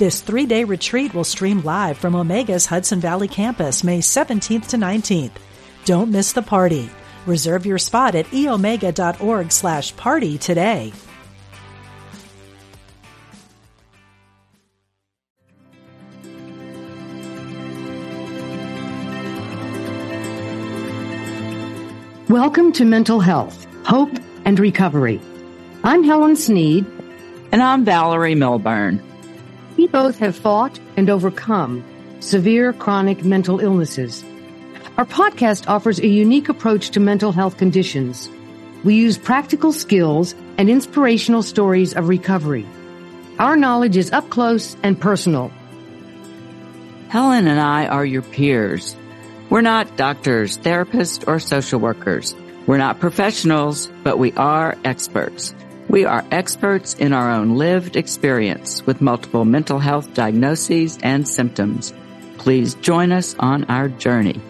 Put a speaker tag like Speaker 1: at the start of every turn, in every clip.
Speaker 1: This three day retreat will stream live from Omega's Hudson Valley campus May 17th to 19th. Don't miss the party. Reserve your spot at eomega.org slash party today.
Speaker 2: Welcome to Mental Health, Hope, and Recovery. I'm Helen Sneed.
Speaker 3: And I'm Valerie Milburn.
Speaker 2: We both have fought and overcome severe chronic mental illnesses. Our podcast offers a unique approach to mental health conditions. We use practical skills and inspirational stories of recovery. Our knowledge is up close and personal.
Speaker 3: Helen and I are your peers. We're not doctors, therapists, or social workers. We're not professionals, but we are experts. We are experts in our own lived experience with multiple mental health diagnoses and symptoms. Please join us on our journey.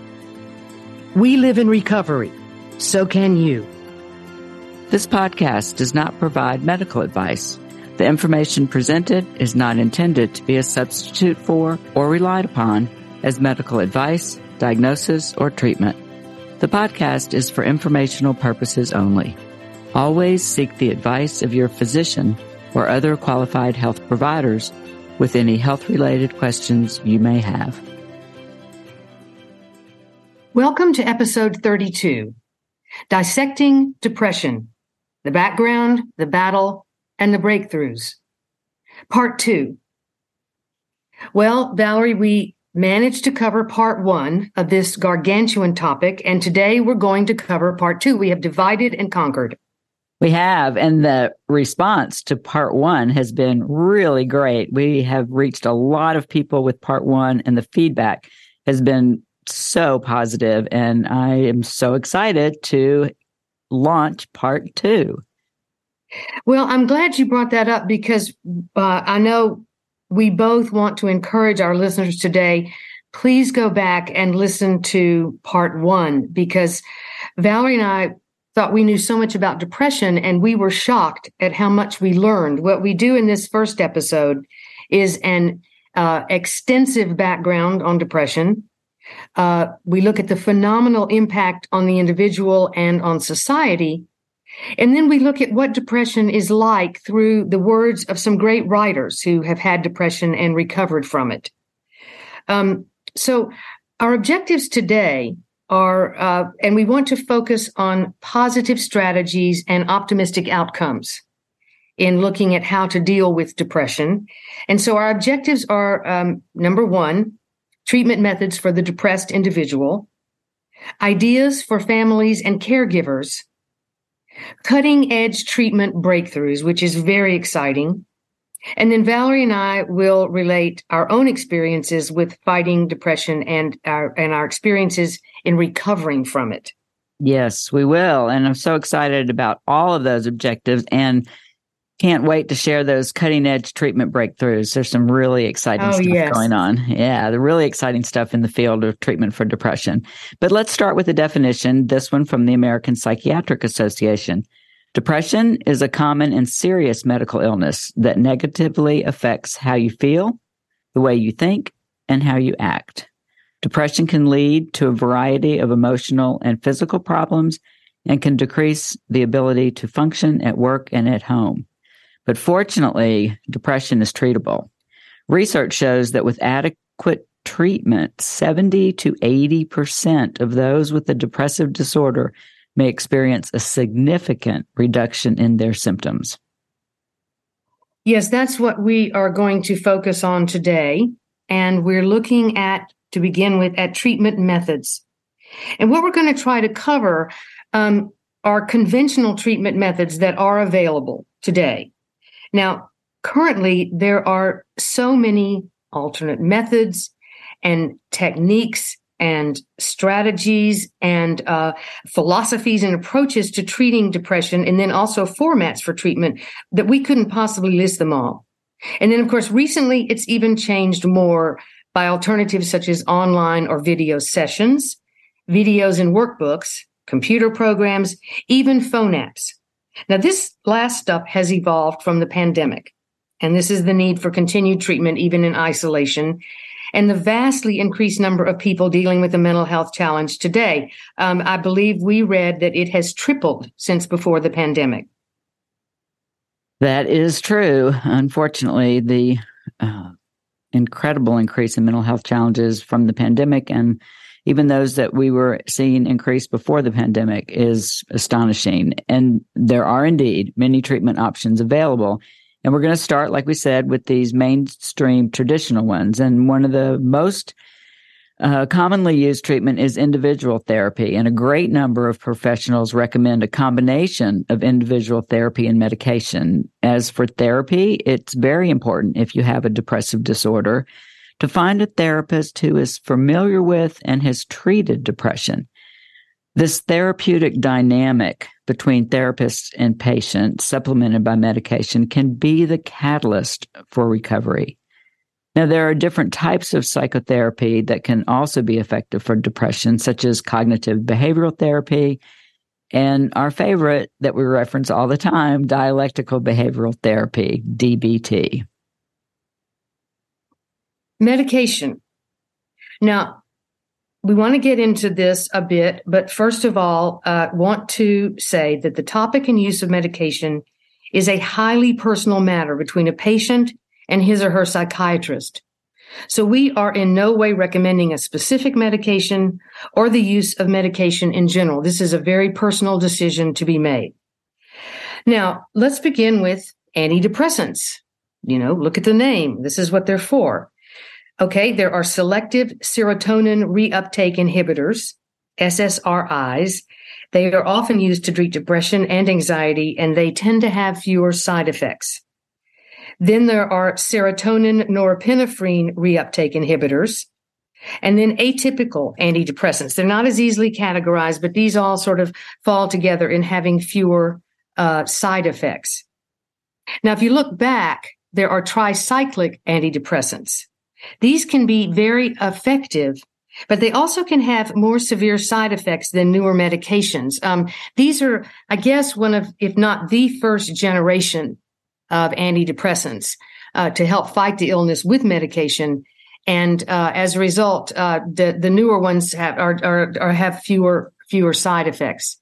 Speaker 2: We live in recovery. So can you.
Speaker 3: This podcast does not provide medical advice. The information presented is not intended to be a substitute for or relied upon as medical advice, diagnosis, or treatment. The podcast is for informational purposes only. Always seek the advice of your physician or other qualified health providers with any health related questions you may have.
Speaker 2: Welcome to episode 32 Dissecting Depression The Background, the Battle, and the Breakthroughs. Part 2. Well, Valerie, we managed to cover part one of this gargantuan topic, and today we're going to cover part two. We have divided and conquered.
Speaker 3: We have, and the response to part one has been really great. We have reached a lot of people with part one, and the feedback has been so positive, and I am so excited to launch part two.
Speaker 2: Well, I'm glad you brought that up because uh, I know we both want to encourage our listeners today. Please go back and listen to part one because Valerie and I thought we knew so much about depression and we were shocked at how much we learned. What we do in this first episode is an uh, extensive background on depression. Uh, we look at the phenomenal impact on the individual and on society. And then we look at what depression is like through the words of some great writers who have had depression and recovered from it. Um, so, our objectives today are, uh, and we want to focus on positive strategies and optimistic outcomes in looking at how to deal with depression. And so our objectives are um, number one, treatment methods for the depressed individual, ideas for families and caregivers, cutting edge treatment breakthroughs, which is very exciting, and then Valerie and I will relate our own experiences with fighting depression and our and our experiences in recovering from it.
Speaker 3: Yes, we will. And I'm so excited about all of those objectives and can't wait to share those cutting edge treatment breakthroughs. There's some really exciting oh, stuff yes. going on. Yeah, the really exciting stuff in the field of treatment for depression. But let's start with the definition, this one from the American Psychiatric Association. Depression is a common and serious medical illness that negatively affects how you feel, the way you think, and how you act. Depression can lead to a variety of emotional and physical problems and can decrease the ability to function at work and at home. But fortunately, depression is treatable. Research shows that with adequate treatment, 70 to 80% of those with a depressive disorder may experience a significant reduction in their symptoms.
Speaker 2: Yes, that's what we are going to focus on today. And we're looking at, to begin with, at treatment methods. And what we're going to try to cover um, are conventional treatment methods that are available today. Now, currently, there are so many alternate methods and techniques and strategies and uh, philosophies and approaches to treating depression, and then also formats for treatment that we couldn't possibly list them all. And then, of course, recently it's even changed more by alternatives such as online or video sessions, videos and workbooks, computer programs, even phone apps. Now, this last stuff has evolved from the pandemic, and this is the need for continued treatment even in isolation and the vastly increased number of people dealing with a mental health challenge today. Um, I believe we read that it has tripled since before the pandemic.
Speaker 3: That is true. Unfortunately, the uh, incredible increase in mental health challenges from the pandemic and even those that we were seeing increase before the pandemic is astonishing. And there are indeed many treatment options available. And we're going to start, like we said, with these mainstream traditional ones. And one of the most uh, commonly used treatment is individual therapy. And a great number of professionals recommend a combination of individual therapy and medication. As for therapy, it's very important if you have a depressive disorder to find a therapist who is familiar with and has treated depression. This therapeutic dynamic between therapists and patients, supplemented by medication, can be the catalyst for recovery. Now, there are different types of psychotherapy that can also be effective for depression, such as cognitive behavioral therapy, and our favorite that we reference all the time, dialectical behavioral therapy, DBT.
Speaker 2: Medication. Now, we want to get into this a bit, but first of all, uh, want to say that the topic and use of medication is a highly personal matter between a patient and his or her psychiatrist. So we are in no way recommending a specific medication or the use of medication in general. This is a very personal decision to be made. Now, let's begin with antidepressants. You know, look at the name. This is what they're for. Okay, there are selective serotonin reuptake inhibitors, SSRIs. They are often used to treat depression and anxiety, and they tend to have fewer side effects. Then there are serotonin norepinephrine reuptake inhibitors, and then atypical antidepressants. They're not as easily categorized, but these all sort of fall together in having fewer uh, side effects. Now, if you look back, there are tricyclic antidepressants. These can be very effective, but they also can have more severe side effects than newer medications. Um, these are, I guess, one of, if not the first generation of antidepressants uh, to help fight the illness with medication. And uh, as a result, uh, the the newer ones have are, are, are have fewer fewer side effects.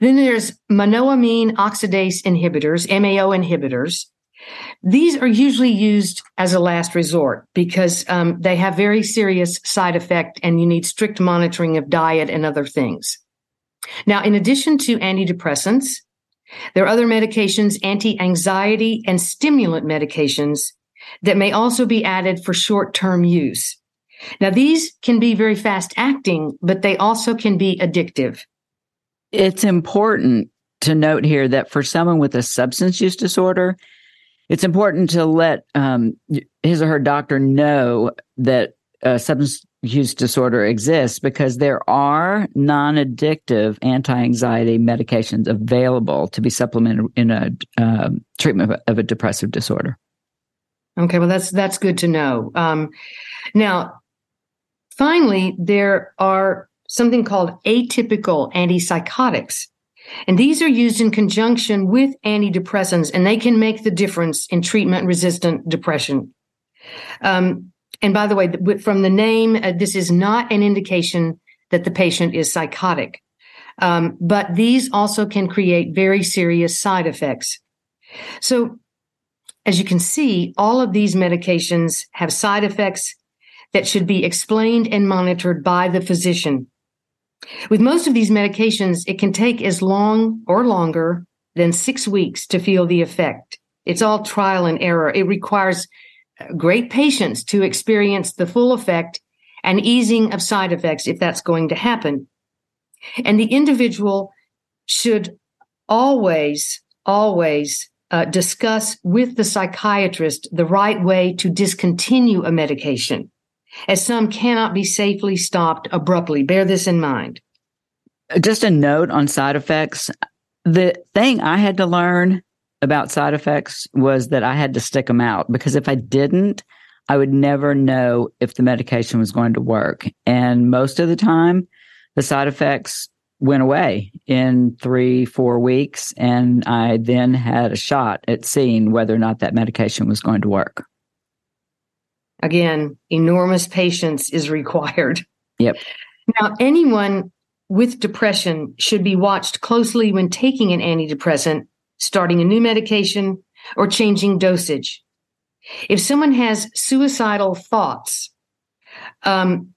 Speaker 2: Then there's monoamine oxidase inhibitors, MAO inhibitors. These are usually used as a last resort because um, they have very serious side effect and you need strict monitoring of diet and other things. Now, in addition to antidepressants, there are other medications, anti-anxiety and stimulant medications that may also be added for short-term use. Now, these can be very fast acting, but they also can be addictive.
Speaker 3: It's important to note here that for someone with a substance use disorder, it's important to let um, his or her doctor know that a substance use disorder exists because there are non-addictive anti-anxiety medications available to be supplemented in a um, treatment of a, of a, depressive disorder.
Speaker 2: Okay, well that's that's good to know. Um, now, finally, there are something called atypical antipsychotics and these are used in conjunction with antidepressants, and they can make the difference in treatment resistant depression. Um, and by the way, from the name, uh, this is not an indication that the patient is psychotic. Um, but these also can create very serious side effects. So, as you can see, all of these medications have side effects that should be explained and monitored by the physician. With most of these medications, it can take as long or longer than six weeks to feel the effect. It's all trial and error. It requires great patience to experience the full effect and easing of side effects if that's going to happen. And the individual should always, always uh, discuss with the psychiatrist the right way to discontinue a medication, as some cannot be safely stopped abruptly. Bear this in mind.
Speaker 3: Just a note on side effects. The thing I had to learn about side effects was that I had to stick them out because if I didn't, I would never know if the medication was going to work. And most of the time, the side effects went away in three, four weeks. And I then had a shot at seeing whether or not that medication was going to work.
Speaker 2: Again, enormous patience is required.
Speaker 3: Yep.
Speaker 2: Now, anyone with depression should be watched closely when taking an antidepressant, starting a new medication, or changing dosage. If someone has suicidal thoughts, um,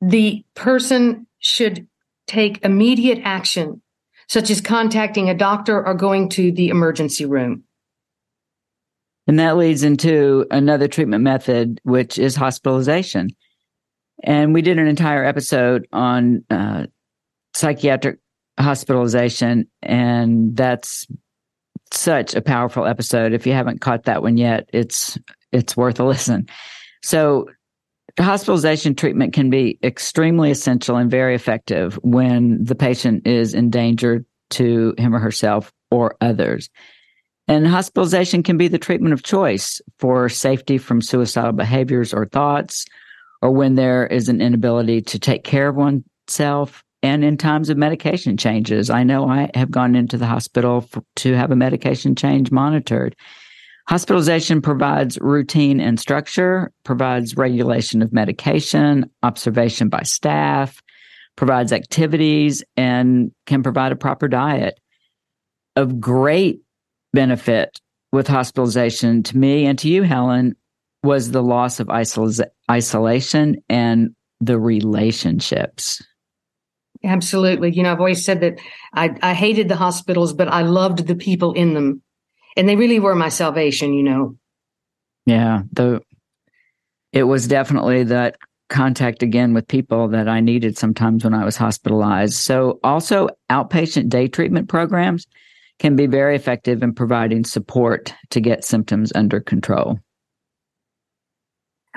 Speaker 2: the person should take immediate action, such as contacting a doctor or going to the emergency room.
Speaker 3: And that leads into another treatment method, which is hospitalization. And we did an entire episode on uh, psychiatric hospitalization, and that's such a powerful episode. If you haven't caught that one yet, it's it's worth a listen. So hospitalization treatment can be extremely essential and very effective when the patient is in danger to him or herself or others. And hospitalization can be the treatment of choice for safety from suicidal behaviors or thoughts, or when there is an inability to take care of oneself and in times of medication changes. I know I have gone into the hospital for, to have a medication change monitored. Hospitalization provides routine and structure, provides regulation of medication, observation by staff, provides activities, and can provide a proper diet. Of great benefit with hospitalization to me and to you, Helen, was the loss of isol- isolation and the relationships.
Speaker 2: Absolutely. You know, I've always said that I, I hated the hospitals, but I loved the people in them. And they really were my salvation, you know.
Speaker 3: Yeah. The it was definitely that contact again with people that I needed sometimes when I was hospitalized. So also outpatient day treatment programs can be very effective in providing support to get symptoms under control.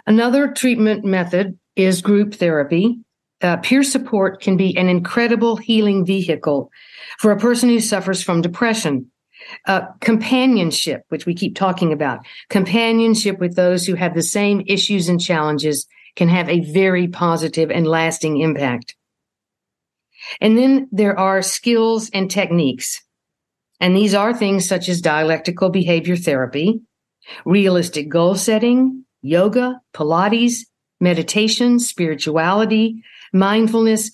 Speaker 2: Another treatment method is group therapy uh, peer support can be an incredible healing vehicle for a person who suffers from depression. Uh, companionship, which we keep talking about, companionship with those who have the same issues and challenges can have a very positive and lasting impact. And then there are skills and techniques. And these are things such as dialectical behavior therapy, realistic goal setting, yoga, Pilates, meditation, spirituality, mindfulness.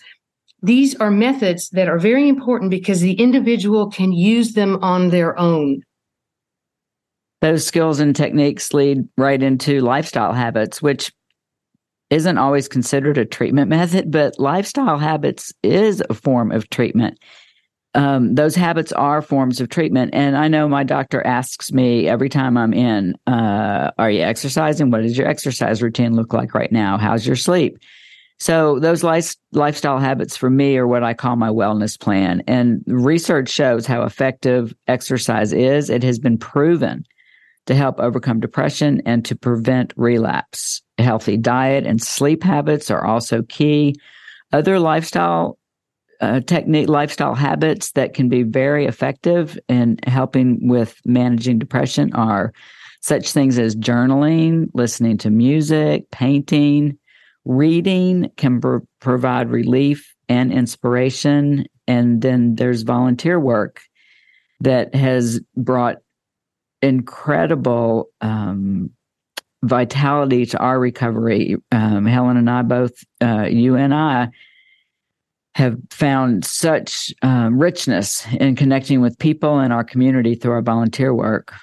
Speaker 2: These are methods that are very important because the individual can use them on their own.
Speaker 3: Those skills and techniques lead right into lifestyle habits, which isn't always considered a treatment method, but lifestyle habits is a form of treatment. Um, those habits are forms of treatment. And I know my doctor asks me every time I'm in, uh, Are you exercising? What does your exercise routine look like right now? How's your sleep? So those life, lifestyle habits for me are what I call my wellness plan. And research shows how effective exercise is. It has been proven to help overcome depression and to prevent relapse. A healthy diet and sleep habits are also key. Other lifestyle uh, technique, lifestyle habits that can be very effective in helping with managing depression are such things as journaling, listening to music, painting, Reading can pr- provide relief and inspiration. And then there's volunteer work that has brought incredible um, vitality to our recovery. Um, Helen and I both, uh, you and I, have found such um, richness in connecting with people in our community through our volunteer work.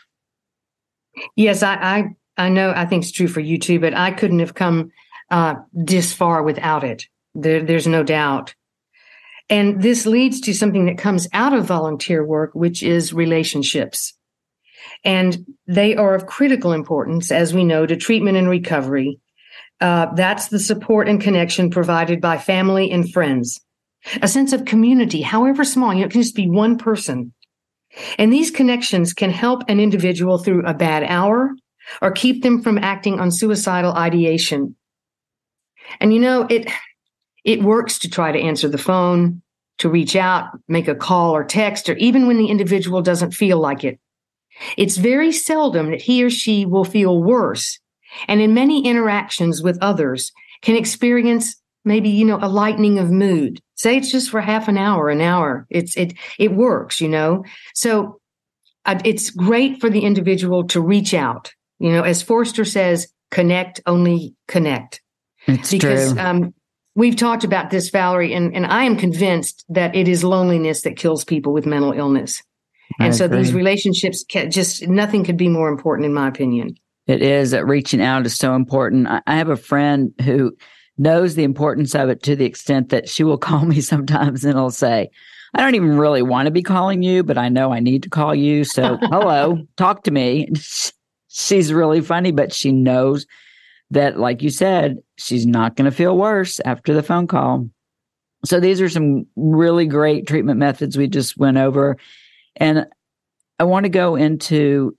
Speaker 2: Yes, I, I, I know. I think it's true for you too. But I couldn't have come uh, this far without it. There, there's no doubt. And this leads to something that comes out of volunteer work, which is relationships. And they are of critical importance, as we know, to treatment and recovery. Uh, that's the support and connection provided by family and friends. A sense of community, however small, you know, it can just be one person. And these connections can help an individual through a bad hour or keep them from acting on suicidal ideation. And you know, it it works to try to answer the phone, to reach out, make a call or text, or even when the individual doesn't feel like it. It's very seldom that he or she will feel worse. And in many interactions with others, can experience maybe, you know, a lightening of mood. Say it's just for half an hour, an hour. It's, it, it works, you know? So uh, it's great for the individual to reach out. You know, as Forster says, connect, only connect.
Speaker 3: It's
Speaker 2: because,
Speaker 3: true.
Speaker 2: Um, we've talked about this, Valerie, and, and I am convinced that it is loneliness that kills people with mental illness. And I so agree. these relationships can, just nothing could be more important, in my opinion.
Speaker 3: It is that reaching out is so important. I, I have a friend who knows the importance of it to the extent that she will call me sometimes and I'll say, I don't even really want to be calling you, but I know I need to call you. So, hello, talk to me. She's really funny, but she knows that, like you said, she's not going to feel worse after the phone call. So, these are some really great treatment methods we just went over. And I want to go into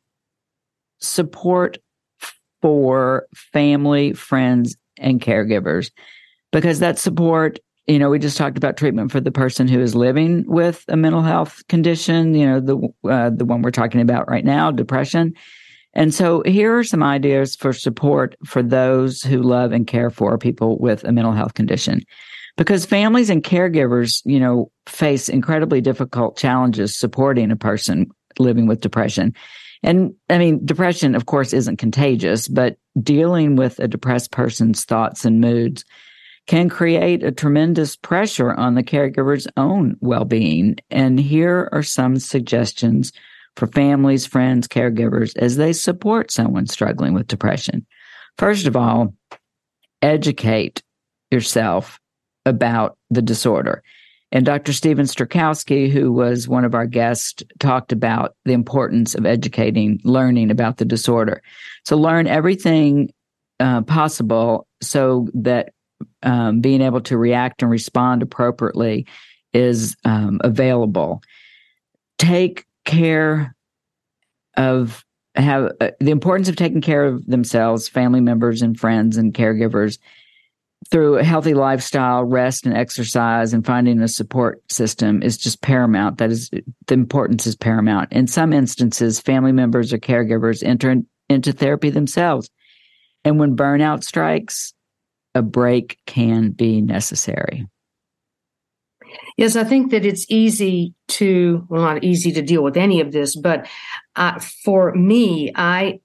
Speaker 3: support for family, friends, and caregivers because that support you know we just talked about treatment for the person who is living with a mental health condition you know the uh, the one we're talking about right now depression. And so here are some ideas for support for those who love and care for people with a mental health condition. Because families and caregivers you know face incredibly difficult challenges supporting a person living with depression and I mean, depression, of course, isn't contagious, but dealing with a depressed person's thoughts and moods can create a tremendous pressure on the caregiver's own well being. And here are some suggestions for families, friends, caregivers as they support someone struggling with depression. First of all, educate yourself about the disorder. And Dr. Stephen Strakowski, who was one of our guests, talked about the importance of educating, learning about the disorder. So learn everything uh, possible so that um, being able to react and respond appropriately is um, available. Take care of have uh, the importance of taking care of themselves, family members, and friends and caregivers through a healthy lifestyle, rest and exercise, and finding a support system is just paramount. That is, the importance is paramount. In some instances, family members or caregivers enter into therapy themselves. And when burnout strikes, a break can be necessary.
Speaker 2: Yes, I think that it's easy to, well, not easy to deal with any of this, but uh, for me, I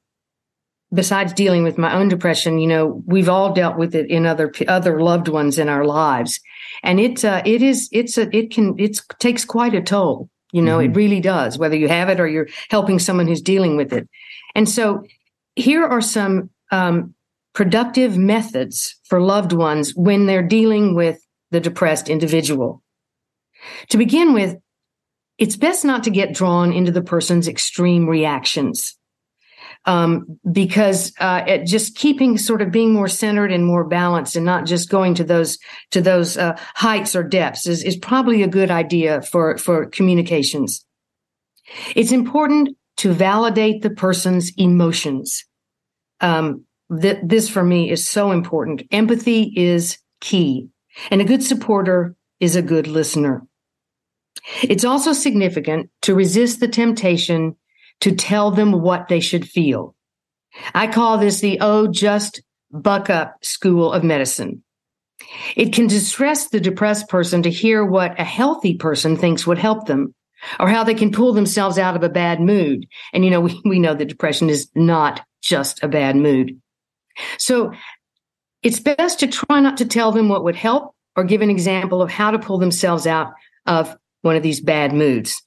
Speaker 2: besides dealing with my own depression, you know, we've all dealt with it in other other loved ones in our lives, and it uh, it is it's a it can it takes quite a toll. You know, mm-hmm. it really does. Whether you have it or you're helping someone who's dealing with it, and so here are some um, productive methods for loved ones when they're dealing with the depressed individual. To begin with, it's best not to get drawn into the person's extreme reactions um, because uh, just keeping sort of being more centered and more balanced and not just going to those to those uh, heights or depths is, is probably a good idea for for communications. It's important to validate the person's emotions. Um, th- this for me is so important. Empathy is key, and a good supporter is a good listener. It's also significant to resist the temptation to tell them what they should feel. I call this the Oh, just buck up school of medicine. It can distress the depressed person to hear what a healthy person thinks would help them or how they can pull themselves out of a bad mood. And, you know, we, we know that depression is not just a bad mood. So it's best to try not to tell them what would help or give an example of how to pull themselves out of one of these bad moods.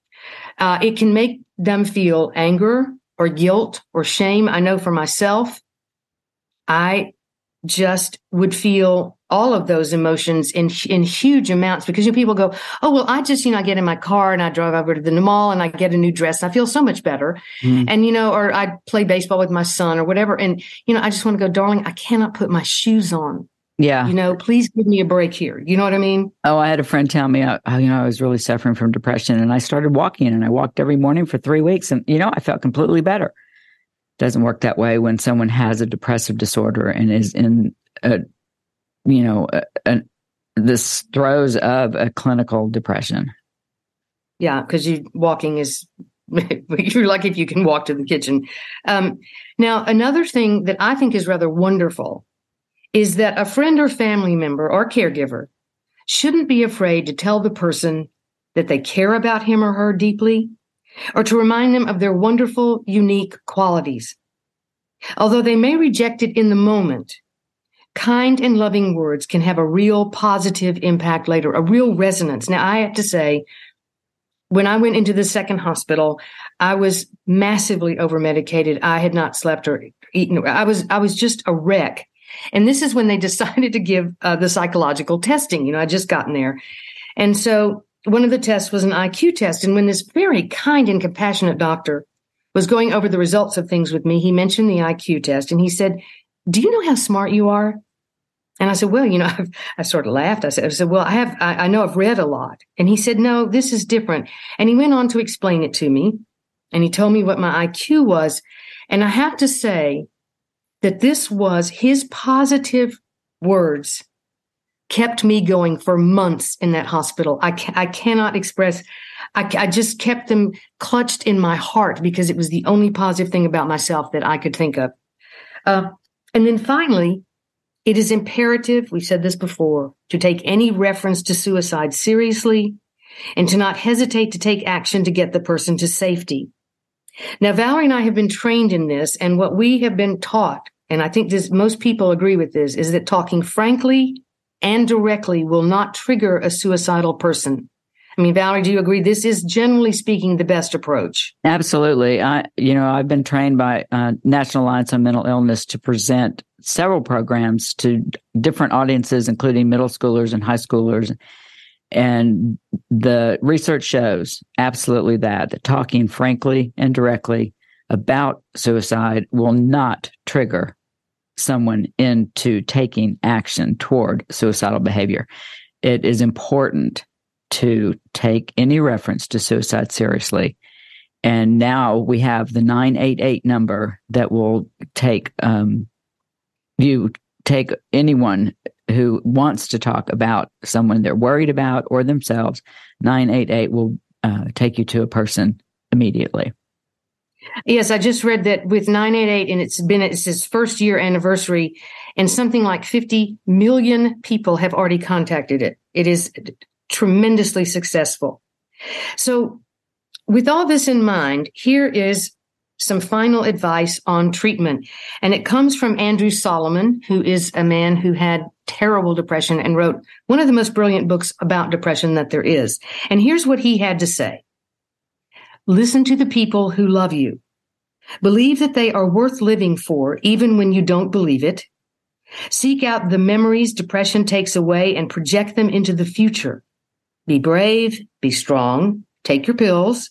Speaker 2: Uh, it can make them feel anger or guilt or shame. I know for myself, I just would feel all of those emotions in in huge amounts because you know, people go, oh well, I just you know I get in my car and I drive over to the mall and I get a new dress and I feel so much better, mm. and you know, or I play baseball with my son or whatever, and you know I just want to go, darling, I cannot put my shoes on
Speaker 3: Yeah.
Speaker 2: You know, please give me a break here. You know what I mean?
Speaker 3: Oh, I had a friend tell me, I, uh, you know, I was really suffering from depression and I started walking and I walked every morning for three weeks and, you know, I felt completely better. Doesn't work that way when someone has a depressive disorder and is in a, you know, a, a, this throes of a clinical depression.
Speaker 2: Yeah, because you walking is you're lucky if you can walk to the kitchen. Um, now, another thing that I think is rather wonderful is that a friend or family member or caregiver shouldn't be afraid to tell the person that they care about him or her deeply or to remind them of their wonderful, unique qualities. Although they may reject it in the moment, kind and loving words can have a real positive impact later, a real resonance. Now, I have to say, when I went into the second hospital, I was massively over medicated. I had not slept or eaten. I was, I was just a wreck. And this is when they decided to give uh, the psychological testing. You know, I just gotten there. And so one of the tests was an IQ test. And when this very kind and compassionate doctor was going over the results of things with me, he mentioned the IQ test and he said, Do you know how smart you are? And I said, well, you know, I've, I sort of laughed. I said, I said, well, I have, I, I know I've read a lot. And he said, no, this is different. And he went on to explain it to me and he told me what my IQ was. And I have to say that this was his positive words kept me going for months in that hospital. I, ca- I cannot express, I, I just kept them clutched in my heart because it was the only positive thing about myself that I could think of. Uh, and then finally, it is imperative, we've said this before, to take any reference to suicide seriously and to not hesitate to take action to get the person to safety. Now, Valerie and I have been trained in this, and what we have been taught, and I think this, most people agree with this, is that talking frankly and directly will not trigger a suicidal person. I mean, Valerie, do you agree? This is generally speaking the best approach.
Speaker 3: Absolutely. I, you know, I've been trained by uh, National Alliance on Mental Illness to present several programs to different audiences, including middle schoolers and high schoolers. And the research shows absolutely that, that talking frankly and directly about suicide will not trigger someone into taking action toward suicidal behavior. It is important to take any reference to suicide seriously. And now we have the 988 number that will take um, you take anyone who wants to talk about someone they're worried about or themselves, 988 will uh, take you to a person immediately.
Speaker 2: Yes, I just read that with 988, and it's been it's its first year anniversary, and something like 50 million people have already contacted it. It is tremendously successful. So, with all this in mind, here is some final advice on treatment. And it comes from Andrew Solomon, who is a man who had terrible depression and wrote one of the most brilliant books about depression that there is. And here's what he had to say. Listen to the people who love you. Believe that they are worth living for, even when you don't believe it. Seek out the memories depression takes away and project them into the future. Be brave, be strong, take your pills,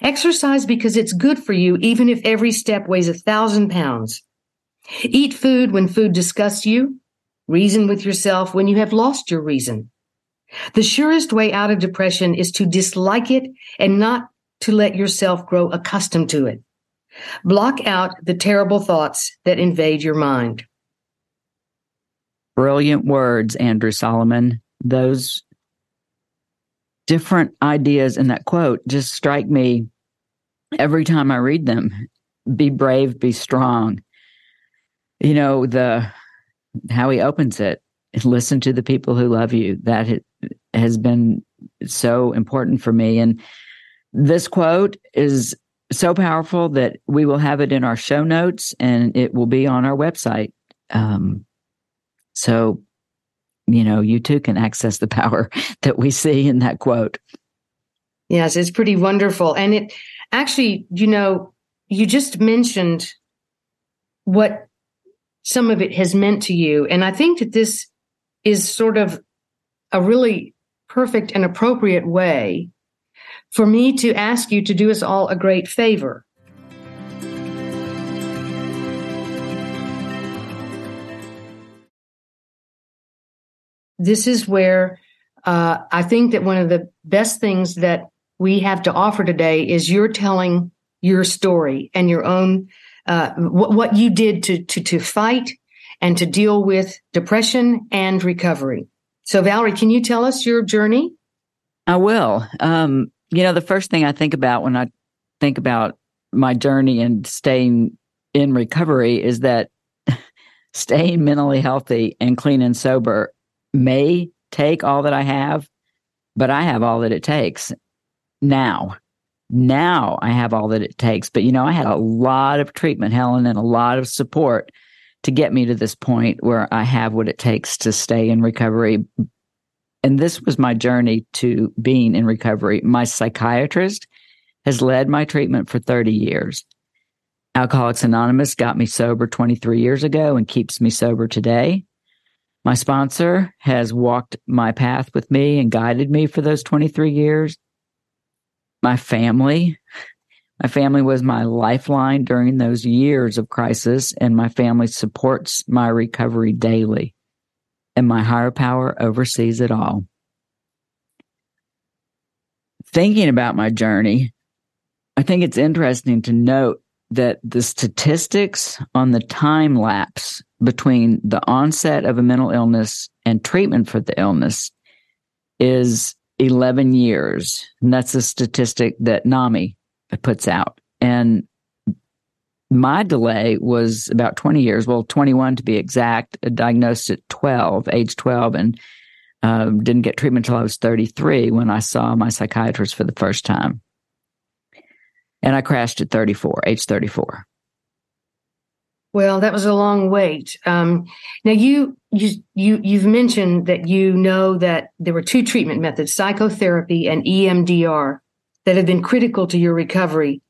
Speaker 2: Exercise because it's good for you, even if every step weighs a thousand pounds. Eat food when food disgusts you. Reason with yourself when you have lost your reason. The surest way out of depression is to dislike it and not to let yourself grow accustomed to it. Block out the terrible thoughts that invade your mind.
Speaker 3: Brilliant words, Andrew Solomon. Those different ideas in that quote just strike me every time I read them. Be brave, be strong. You know, the how he opens it, listen to the people who love you. That has been so important for me. And this quote is so powerful that we will have it in our show notes and it will be on our website. Um, so you know, you too can access the power that we see in that quote.
Speaker 2: Yes, it's pretty wonderful. And it actually, you know, you just mentioned what some of it has meant to you. And I think that this is sort of a really perfect and appropriate way for me to ask you to do us all a great favor. this is where uh, I think that one of the best things that we have to offer today is you're telling your story and your own uh, what, what you did to to to fight and to deal with depression and recovery. So, Valerie, can you tell us your journey?
Speaker 3: I will. Um, you know, the first thing I think about when I think about my journey and staying in recovery is that staying mentally healthy and clean and sober may take all that I have, but I have all that it takes now. Now I have all that it takes. But, you know, I had a lot of treatment, Helen, and a lot of support to get me to this point where I have what it takes to stay in recovery. And this was my journey to being in recovery. My psychiatrist has led my treatment for 30 years. Alcoholics Anonymous got me sober 23 years ago and keeps me sober today. My sponsor has walked my path with me and guided me for those 23 years. My family, my family was my lifeline during those years of crisis, and my family supports my recovery daily. And my higher power oversees it all. Thinking about my journey, I think it's interesting to note that the statistics on the time lapse between the onset of a mental illness and treatment for the illness is 11 years. And that's a statistic that NAMI puts out. And my delay was about 20 years, well, 21 to be exact, diagnosed at 12, age 12, and uh, didn't get treatment until I was 33 when I saw my psychiatrist for the first time. And I crashed at 34, age 34.
Speaker 2: Well, that was a long wait. Um, now you you you you've mentioned that you know that there were two treatment methods, psychotherapy and EMDR, that have been critical to your recovery.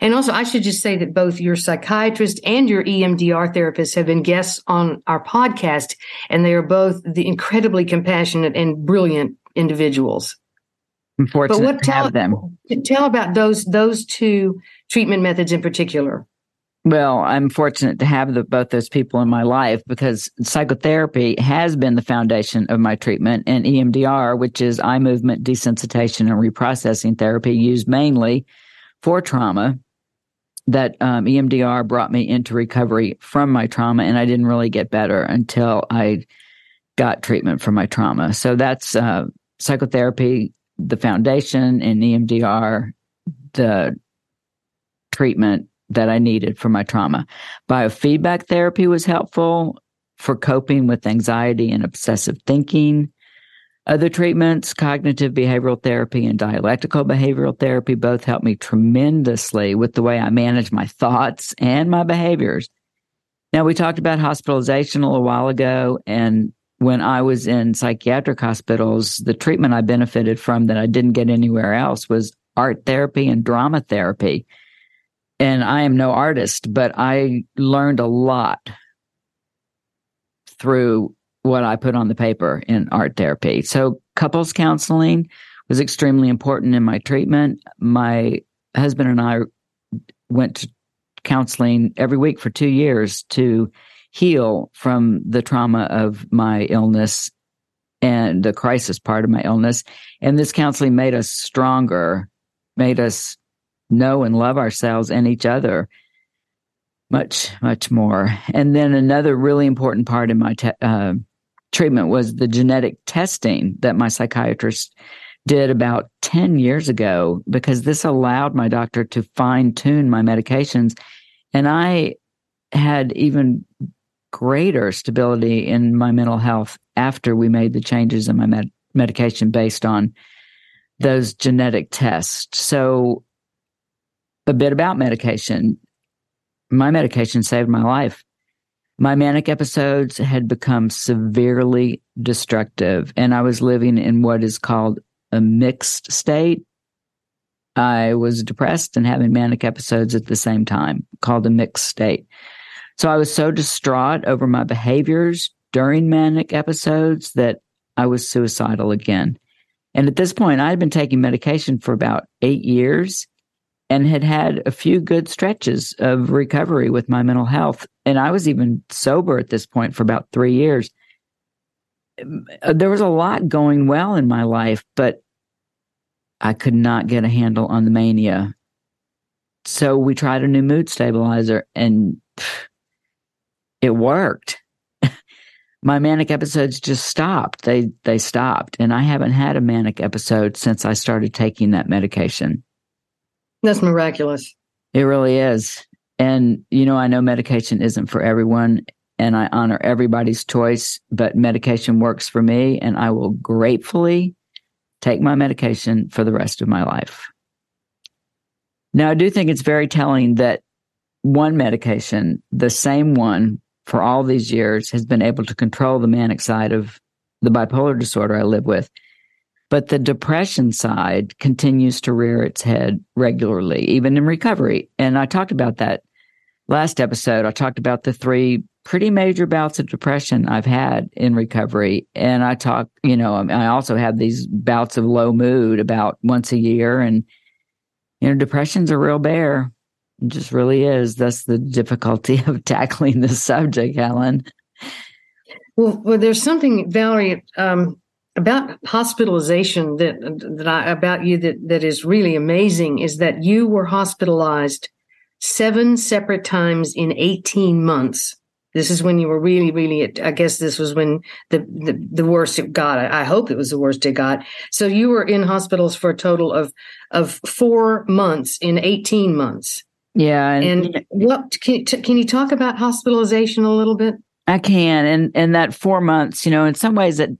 Speaker 2: And also, I should just say that both your psychiatrist and your EMDR therapist have been guests on our podcast, and they are both the incredibly compassionate and brilliant individuals.
Speaker 3: But what tell them.
Speaker 2: Tell about those those two treatment methods in particular.
Speaker 3: Well, I'm fortunate to have the, both those people in my life because psychotherapy has been the foundation of my treatment, and EMDR, which is eye movement desensitization and reprocessing therapy, used mainly for trauma. That um, EMDR brought me into recovery from my trauma, and I didn't really get better until I got treatment for my trauma. So that's uh, psychotherapy the foundation and EMDR, the treatment that I needed for my trauma. Biofeedback therapy was helpful for coping with anxiety and obsessive thinking. Other treatments, cognitive behavioral therapy and dialectical behavioral therapy, both helped me tremendously with the way I manage my thoughts and my behaviors. Now, we talked about hospitalization a little while ago, and when I was in psychiatric hospitals, the treatment I benefited from that I didn't get anywhere else was art therapy and drama therapy. And I am no artist, but I learned a lot through what I put on the paper in art therapy. So, couples counseling was extremely important in my treatment. My husband and I went to counseling every week for two years to heal from the trauma of my illness and the crisis part of my illness. And this counseling made us stronger, made us know and love ourselves and each other much, much more. And then another really important part in my te- uh, treatment was the genetic testing that my psychiatrist did about 10 years ago because this allowed my doctor to fine tune my medications. And I had even greater stability in my mental health after we made the changes in my med- medication based on those genetic tests. So, a bit about medication. My medication saved my life. My manic episodes had become severely destructive, and I was living in what is called a mixed state. I was depressed and having manic episodes at the same time, called a mixed state. So I was so distraught over my behaviors during manic episodes that I was suicidal again. And at this point, I had been taking medication for about eight years and had had a few good stretches of recovery with my mental health. And I was even sober at this point for about three years. uh, there was a lot going well in my life, but I could not get a handle on the mania. So we tried a new mood stabilizer and it worked. my manic episodes just stopped. They they stopped and I haven't had a manic episode since I started taking that medication.
Speaker 2: That's miraculous.
Speaker 3: It really is. And you know, I know medication isn't for everyone and I honor everybody's choice, but medication works for me and I will gratefully take my medication for the rest of my life. Now, I do think it's very telling that one medication, the same one for all these years, has been able to control the manic side of the bipolar disorder I live with. But the depression side continues to rear its head regularly, even in recovery. And I talked about that last episode. I talked about the three pretty major bouts of depression I've had in recovery. And I talk, you know, I also have these bouts of low mood about once a year. And, you know, depression's a real bear. It just really is. That's the difficulty of tackling this subject, Helen.
Speaker 2: Well, well there's something, Valerie, um, about hospitalization that that I about you that that is really amazing is that you were hospitalized seven separate times in 18 months this is when you were really, really. I guess this was when the the, the worst it got. I, I hope it was the worst it got. So you were in hospitals for a total of of four months in eighteen months.
Speaker 3: Yeah,
Speaker 2: and, and what can can you talk about hospitalization a little bit?
Speaker 3: I can, and and that four months. You know, in some ways, it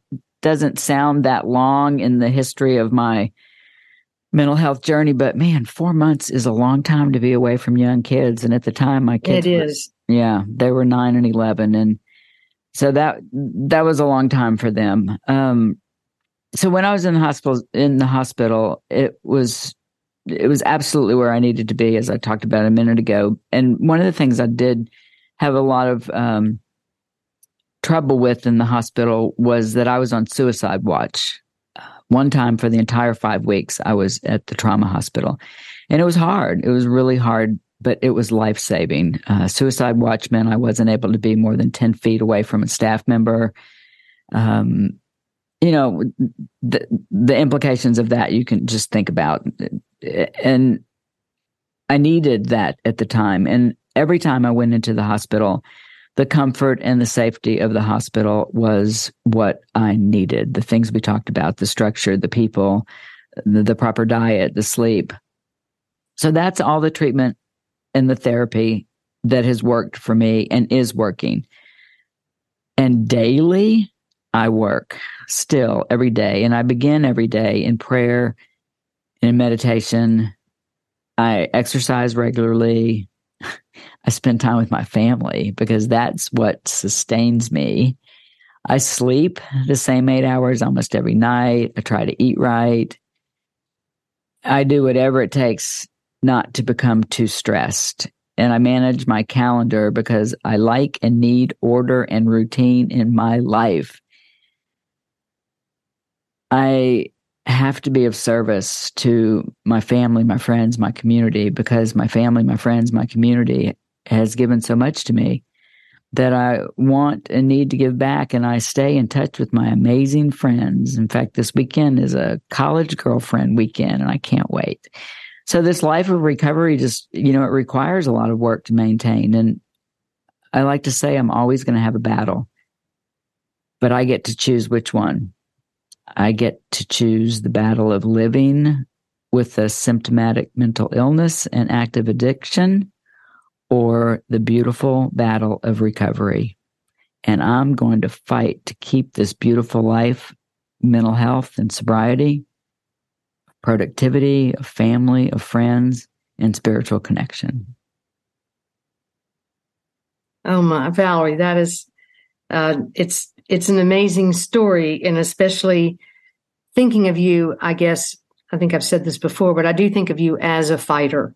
Speaker 3: doesn't sound that long in the history of my mental health journey, but man, four months is a long time to be away from young kids. And at the time, my kids
Speaker 2: it is
Speaker 3: yeah, they were nine and eleven, and so that that was a long time for them. Um, so when I was in the hospital, in the hospital, it was it was absolutely where I needed to be, as I talked about a minute ago. And one of the things I did have a lot of um, trouble with in the hospital was that I was on suicide watch. One time for the entire five weeks, I was at the trauma hospital, and it was hard. It was really hard but it was life saving. Uh, suicide watch meant I wasn't able to be more than 10 feet away from a staff member. Um, you know, the, the implications of that you can just think about. And I needed that at the time. And every time I went into the hospital, the comfort and the safety of the hospital was what I needed. The things we talked about, the structure, the people, the, the proper diet, the sleep. So that's all the treatment and the therapy that has worked for me and is working. And daily, I work still every day. And I begin every day in prayer, in meditation. I exercise regularly. I spend time with my family because that's what sustains me. I sleep the same eight hours almost every night. I try to eat right. I do whatever it takes not to become too stressed. And I manage my calendar because I like and need order and routine in my life. I have to be of service to my family, my friends, my community, because my family, my friends, my community has given so much to me that I want and need to give back. And I stay in touch with my amazing friends. In fact, this weekend is a college girlfriend weekend, and I can't wait. So this life of recovery just, you know, it requires a lot of work to maintain. And I like to say I'm always going to have a battle, but I get to choose which one. I get to choose the battle of living with a symptomatic mental illness and active addiction or the beautiful battle of recovery. And I'm going to fight to keep this beautiful life, mental health, and sobriety productivity, of family, of friends, and spiritual connection.
Speaker 2: Oh my, Valerie, that is, uh, it's it's an amazing story, and especially thinking of you. I guess I think I've said this before, but I do think of you as a fighter.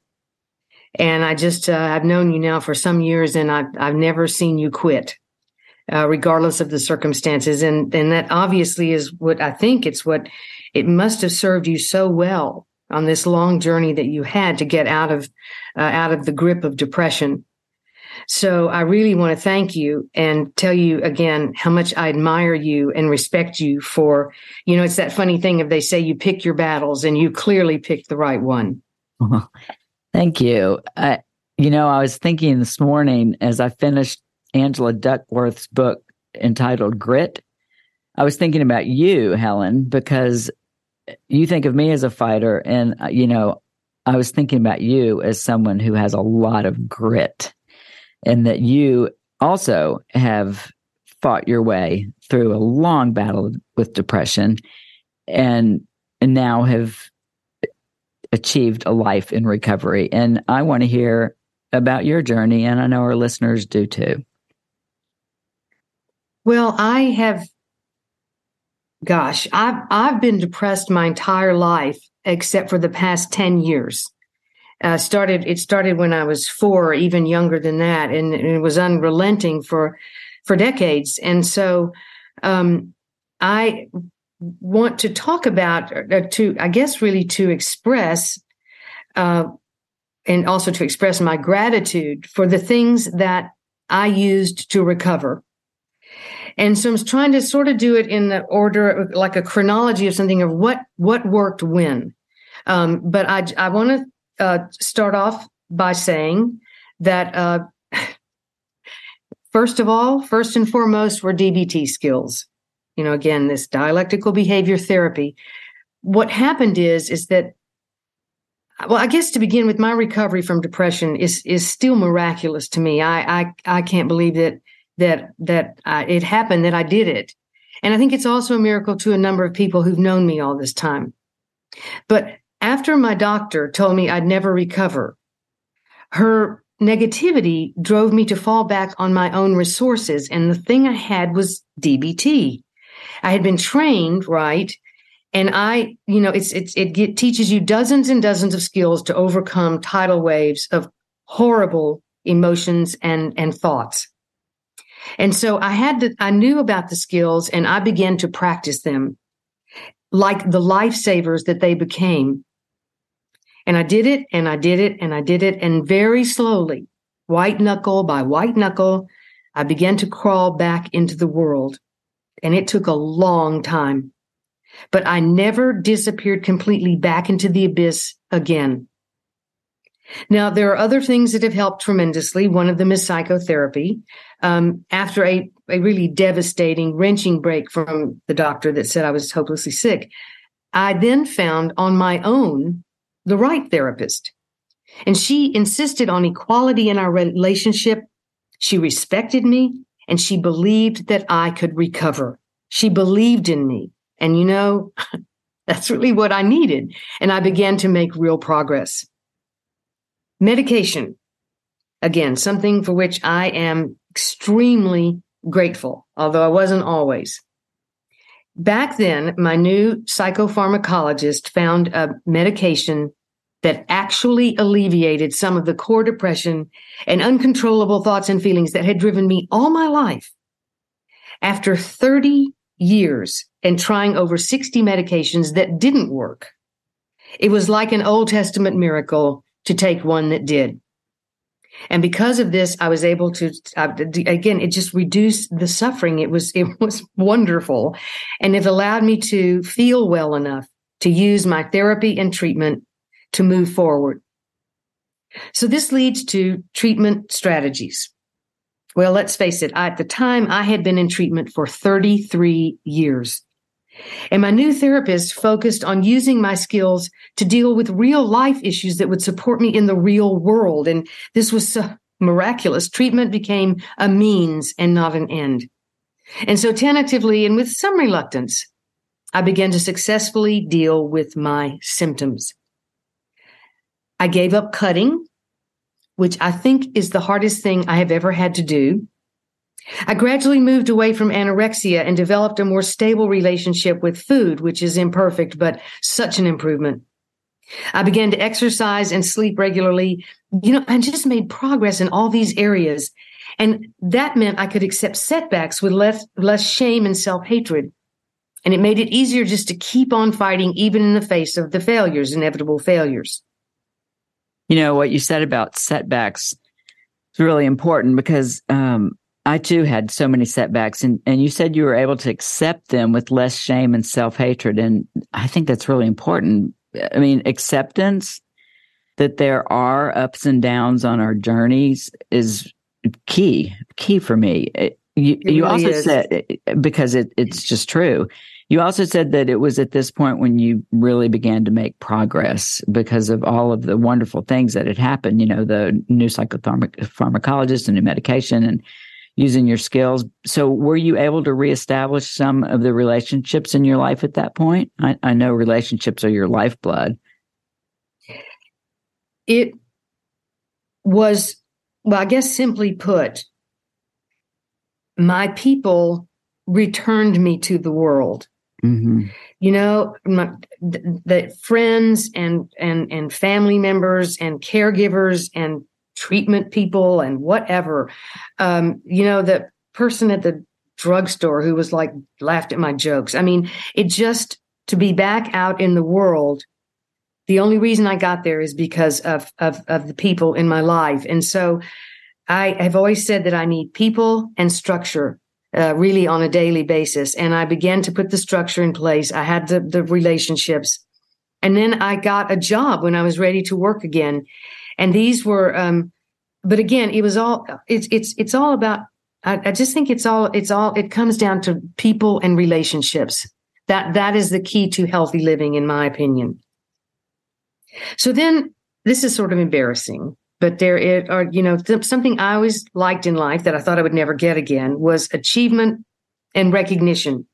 Speaker 2: And I just uh, I've known you now for some years, and I've I've never seen you quit, uh, regardless of the circumstances. And and that obviously is what I think it's what it must have served you so well on this long journey that you had to get out of uh, out of the grip of depression. So I really want to thank you and tell you again how much I admire you and respect you for, you know, it's that funny thing if they say you pick your battles and you clearly picked the right one.
Speaker 3: thank you. I, you know, I was thinking this morning as I finished Angela Duckworth's book entitled Grit. I was thinking about you, Helen, because you think of me as a fighter, and uh, you know, I was thinking about you as someone who has a lot of grit, and that you also have fought your way through a long battle with depression, and and now have achieved a life in recovery. And I want to hear about your journey, and I know our listeners do too.
Speaker 2: Well, I have gosh, I've I've been depressed my entire life except for the past 10 years. Uh, started it started when I was 4 or even younger than that and, and, it was unrelenting for for decades. And so um, I want to talk about uh, to I guess really to express uh, and also to express my gratitude for the things that I used to recover and so I'm trying to sort of do it in the order, like a chronology of something of what what worked when. Um, but I I want to uh, start off by saying that uh, first of all, first and foremost, were DBT skills. You know, again, this dialectical behavior therapy. What happened is is that well, I guess to begin with, my recovery from depression is is still miraculous to me. I I, I can't believe that that that it happened that I did it. And I think it's also a miracle to a number of people who've known me all this time. But after my doctor told me I'd never recover, her negativity drove me to fall back on my own resources. And the thing I had was DBT. I had been trained, right? And I, you know, it's, it's, it get, teaches you dozens and dozens of skills to overcome tidal waves of horrible emotions and, and thoughts. And so I had to, I knew about the skills and I began to practice them like the lifesavers that they became. And I did it and I did it and I did it. And very slowly, white knuckle by white knuckle, I began to crawl back into the world. And it took a long time, but I never disappeared completely back into the abyss again. Now, there are other things that have helped tremendously. One of them is psychotherapy. Um, after a, a really devastating, wrenching break from the doctor that said I was hopelessly sick, I then found on my own the right therapist. And she insisted on equality in our relationship. She respected me and she believed that I could recover. She believed in me. And you know, that's really what I needed. And I began to make real progress. Medication. Again, something for which I am extremely grateful, although I wasn't always. Back then, my new psychopharmacologist found a medication that actually alleviated some of the core depression and uncontrollable thoughts and feelings that had driven me all my life. After 30 years and trying over 60 medications that didn't work, it was like an Old Testament miracle to take one that did. And because of this, I was able to, uh, again, it just reduced the suffering. It was, it was wonderful. And it allowed me to feel well enough to use my therapy and treatment to move forward. So this leads to treatment strategies. Well, let's face it. at the time, I had been in treatment for 33 years. And my new therapist focused on using my skills to deal with real life issues that would support me in the real world. And this was so miraculous. Treatment became a means and not an end. And so tentatively and with some reluctance, I began to successfully deal with my symptoms. I gave up cutting, which I think is the hardest thing I have ever had to do. I gradually moved away from anorexia and developed a more stable relationship with food, which is imperfect, but such an improvement. I began to exercise and sleep regularly. You know, I just made progress in all these areas. And that meant I could accept setbacks with less, less shame and self hatred. And it made it easier just to keep on fighting, even in the face of the failures, inevitable failures.
Speaker 3: You know, what you said about setbacks is really important because um, I too had so many setbacks, and and you said you were able to accept them with less shame and self hatred, and I think that's really important. I mean, acceptance that there are ups and downs on our journeys is key key for me. It, you, it you really also is. said eh, eh, because it, it's just true. You also said that it was at this point when you really began to make progress because of all of the wonderful things that had happened. You know, the new psychopharmacologist, and new medication, and using your skills. So, were you able to reestablish some of the relationships in your life at that point? I, I know relationships are your lifeblood.
Speaker 2: It was, well, I guess simply put, my people returned me to the world. Mm-hmm. You know, my, the, the friends and and and family members and caregivers and treatment people and whatever. Um, you know, the person at the drugstore who was like laughed at my jokes. I mean, it just to be back out in the world. The only reason I got there is because of of of the people in my life, and so I have always said that I need people and structure uh, really on a daily basis. And I began to put the structure in place. I had the, the relationships. And then I got a job when I was ready to work again. And these were, um, but again, it was all, it's, it's, it's all about, I, I just think it's all, it's all, it comes down to people and relationships. That, that is the key to healthy living, in my opinion. So then this is sort of embarrassing but there it, are you know th- something i always liked in life that i thought i would never get again was achievement and recognition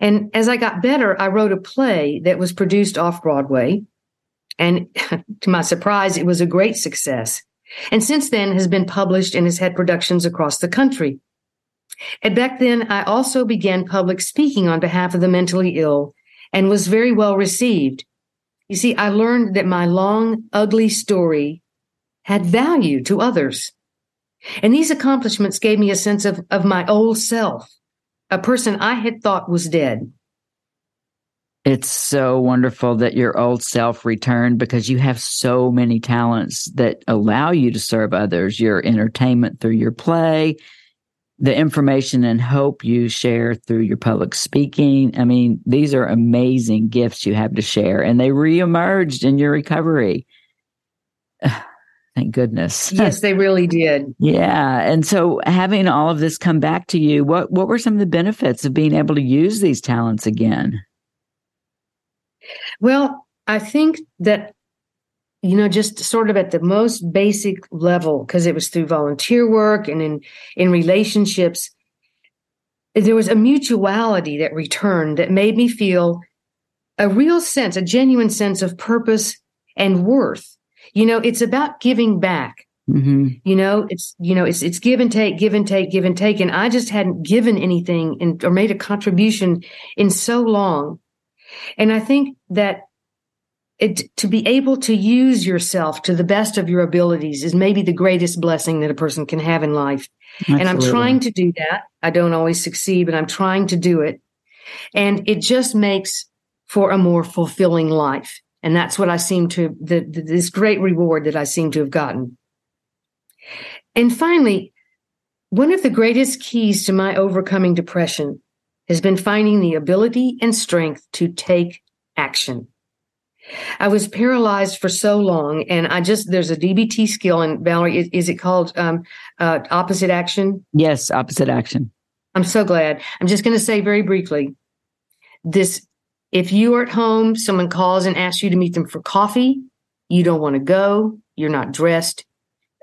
Speaker 2: and as i got better i wrote a play that was produced off broadway and to my surprise it was a great success and since then has been published and has had productions across the country and back then i also began public speaking on behalf of the mentally ill and was very well received you see i learned that my long ugly story had value to others. And these accomplishments gave me a sense of, of my old self, a person I had thought was dead.
Speaker 3: It's so wonderful that your old self returned because you have so many talents that allow you to serve others, your entertainment through your play, the information and hope you share through your public speaking. I mean, these are amazing gifts you have to share, and they reemerged in your recovery. Thank goodness.
Speaker 2: Yes, they really did.
Speaker 3: yeah. And so having all of this come back to you, what what were some of the benefits of being able to use these talents again?
Speaker 2: Well, I think that you know just sort of at the most basic level because it was through volunteer work and in in relationships there was a mutuality that returned that made me feel a real sense, a genuine sense of purpose and worth you know, it's about giving back. Mm-hmm. You know, it's you know, it's it's give and take, give and take, give and take. And I just hadn't given anything in, or made a contribution in so long. And I think that it to be able to use yourself to the best of your abilities is maybe the greatest blessing that a person can have in life. Absolutely. And I'm trying to do that. I don't always succeed, but I'm trying to do it. And it just makes for a more fulfilling life. And that's what I seem to, the, the, this great reward that I seem to have gotten. And finally, one of the greatest keys to my overcoming depression has been finding the ability and strength to take action. I was paralyzed for so long, and I just there's a DBT skill. And Valerie, is, is it called um, uh, opposite action?
Speaker 3: Yes, opposite action.
Speaker 2: I'm so glad. I'm just going to say very briefly this if you are at home, someone calls and asks you to meet them for coffee, you don't want to go, you're not dressed.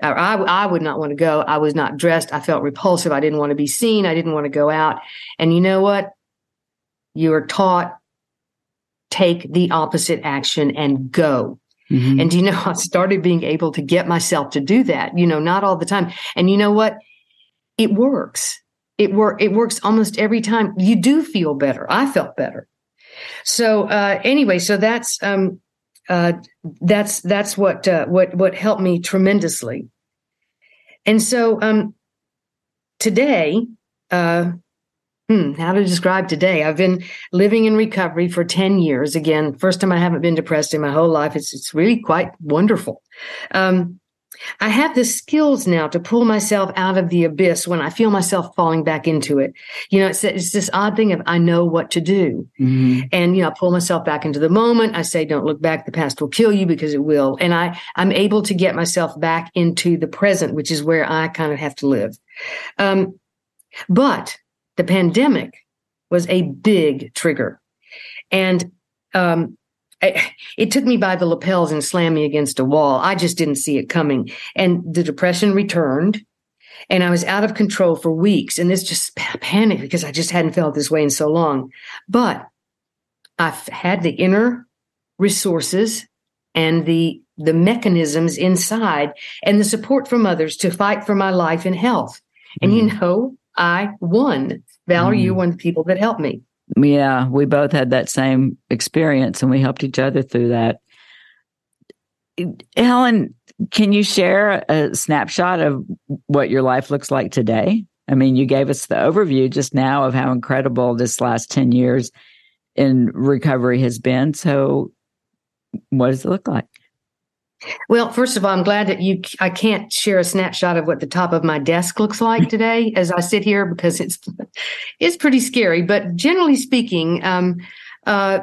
Speaker 2: Or I, I would not want to go. I was not dressed. I felt repulsive. I didn't want to be seen. I didn't want to go out. And you know what? You are taught take the opposite action and go. Mm-hmm. And you know, I started being able to get myself to do that, you know, not all the time. And you know what? It works. It work it works almost every time. You do feel better. I felt better. So uh, anyway, so that's um, uh, that's that's what uh, what what helped me tremendously. And so um, today, uh, hmm, how to describe today? I've been living in recovery for ten years. Again, first time I haven't been depressed in my whole life. It's it's really quite wonderful. Um, I have the skills now to pull myself out of the abyss when I feel myself falling back into it. You know, it's, it's this odd thing of I know what to do. Mm-hmm. And, you know, I pull myself back into the moment. I say, don't look back. The past will kill you because it will. And I, I'm able to get myself back into the present, which is where I kind of have to live. Um, but the pandemic was a big trigger. And, um, it took me by the lapels and slammed me against a wall. I just didn't see it coming. And the depression returned and I was out of control for weeks. And this just panic because I just hadn't felt this way in so long. But I've had the inner resources and the the mechanisms inside and the support from others to fight for my life and health. And you mm. know, I won. Valerie, mm. you're one of the people that helped me.
Speaker 3: Yeah, we both had that same experience and we helped each other through that. Helen, can you share a snapshot of what your life looks like today? I mean, you gave us the overview just now of how incredible this last 10 years in recovery has been. So, what does it look like?
Speaker 2: Well, first of all, I'm glad that you. I can't share a snapshot of what the top of my desk looks like today as I sit here because it's it's pretty scary. But generally speaking, um, uh,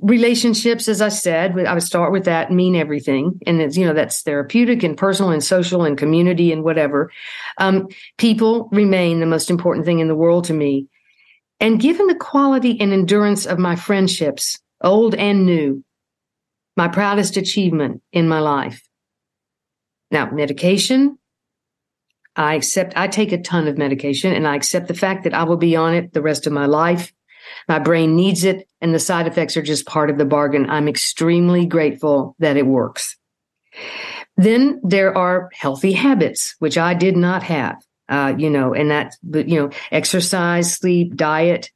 Speaker 2: relationships, as I said, I would start with that mean everything, and it's you know that's therapeutic and personal and social and community and whatever. Um, people remain the most important thing in the world to me, and given the quality and endurance of my friendships, old and new my proudest achievement in my life. Now, medication, I accept, I take a ton of medication and I accept the fact that I will be on it the rest of my life. My brain needs it and the side effects are just part of the bargain. I'm extremely grateful that it works. Then there are healthy habits, which I did not have, uh, you know, and that, you know, exercise, sleep, diet,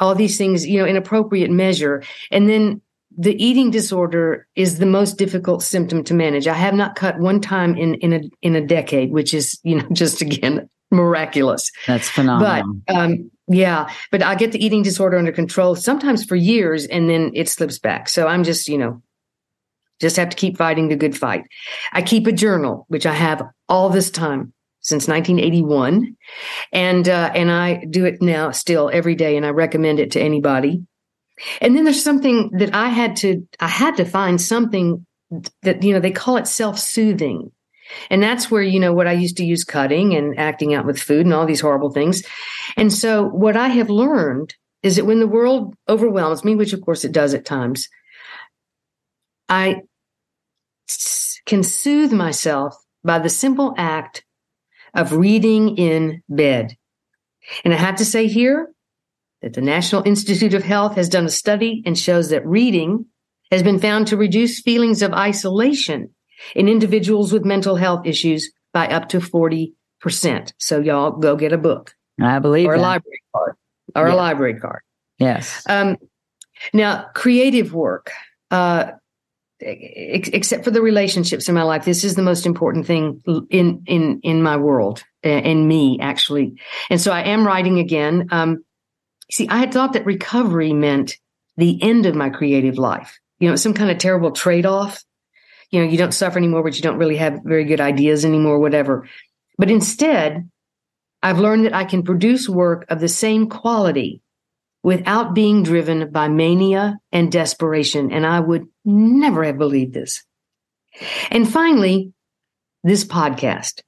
Speaker 2: all these things, you know, in appropriate measure. And then the eating disorder is the most difficult symptom to manage. I have not cut one time in in a in a decade, which is you know just again miraculous.
Speaker 3: That's phenomenal.
Speaker 2: But um, yeah, but I get the eating disorder under control sometimes for years, and then it slips back. So I'm just you know just have to keep fighting the good fight. I keep a journal, which I have all this time since 1981, and uh, and I do it now still every day, and I recommend it to anybody. And then there's something that I had to I had to find something that you know they call it self-soothing. And that's where you know what I used to use cutting and acting out with food and all these horrible things. And so what I have learned is that when the world overwhelms me, which of course it does at times, I can soothe myself by the simple act of reading in bed. And I have to say here, that the National Institute of Health has done a study and shows that reading has been found to reduce feelings of isolation in individuals with mental health issues by up to 40%. So y'all go get a book.
Speaker 3: I believe
Speaker 2: or
Speaker 3: that.
Speaker 2: a library card or yeah. a library card.
Speaker 3: Yes.
Speaker 2: Um, now, creative work, uh, ex- except for the relationships in my life, this is the most important thing in in in my world, in me actually. And so I am writing again. Um, See, I had thought that recovery meant the end of my creative life. You know, some kind of terrible trade off. You know, you don't suffer anymore, but you don't really have very good ideas anymore, whatever. But instead, I've learned that I can produce work of the same quality without being driven by mania and desperation. And I would never have believed this. And finally, this podcast.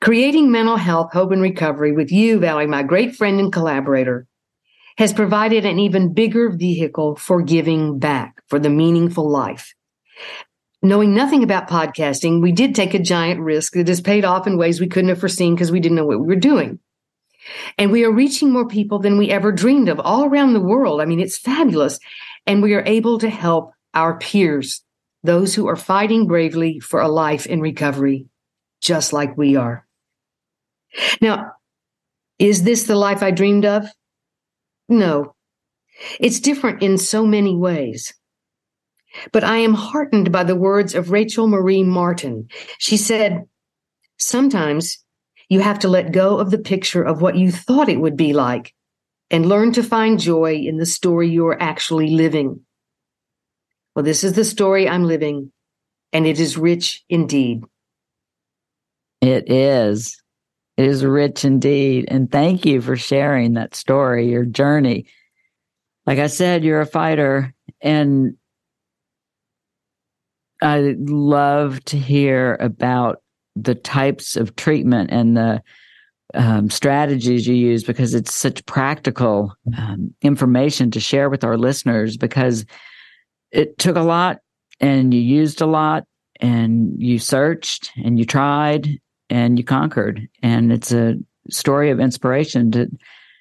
Speaker 2: Creating mental health, hope, and recovery with you, Valerie, my great friend and collaborator, has provided an even bigger vehicle for giving back for the meaningful life. Knowing nothing about podcasting, we did take a giant risk that has paid off in ways we couldn't have foreseen because we didn't know what we were doing. And we are reaching more people than we ever dreamed of all around the world. I mean, it's fabulous. And we are able to help our peers, those who are fighting bravely for a life in recovery, just like we are. Now, is this the life I dreamed of? No, it's different in so many ways. But I am heartened by the words of Rachel Marie Martin. She said, Sometimes you have to let go of the picture of what you thought it would be like and learn to find joy in the story you are actually living. Well, this is the story I'm living, and it is rich indeed.
Speaker 3: It is. It is rich indeed. And thank you for sharing that story, your journey. Like I said, you're a fighter, and I love to hear about the types of treatment and the um, strategies you use because it's such practical um, information to share with our listeners because it took a lot and you used a lot and you searched and you tried and you conquered. And it's a story of inspiration to,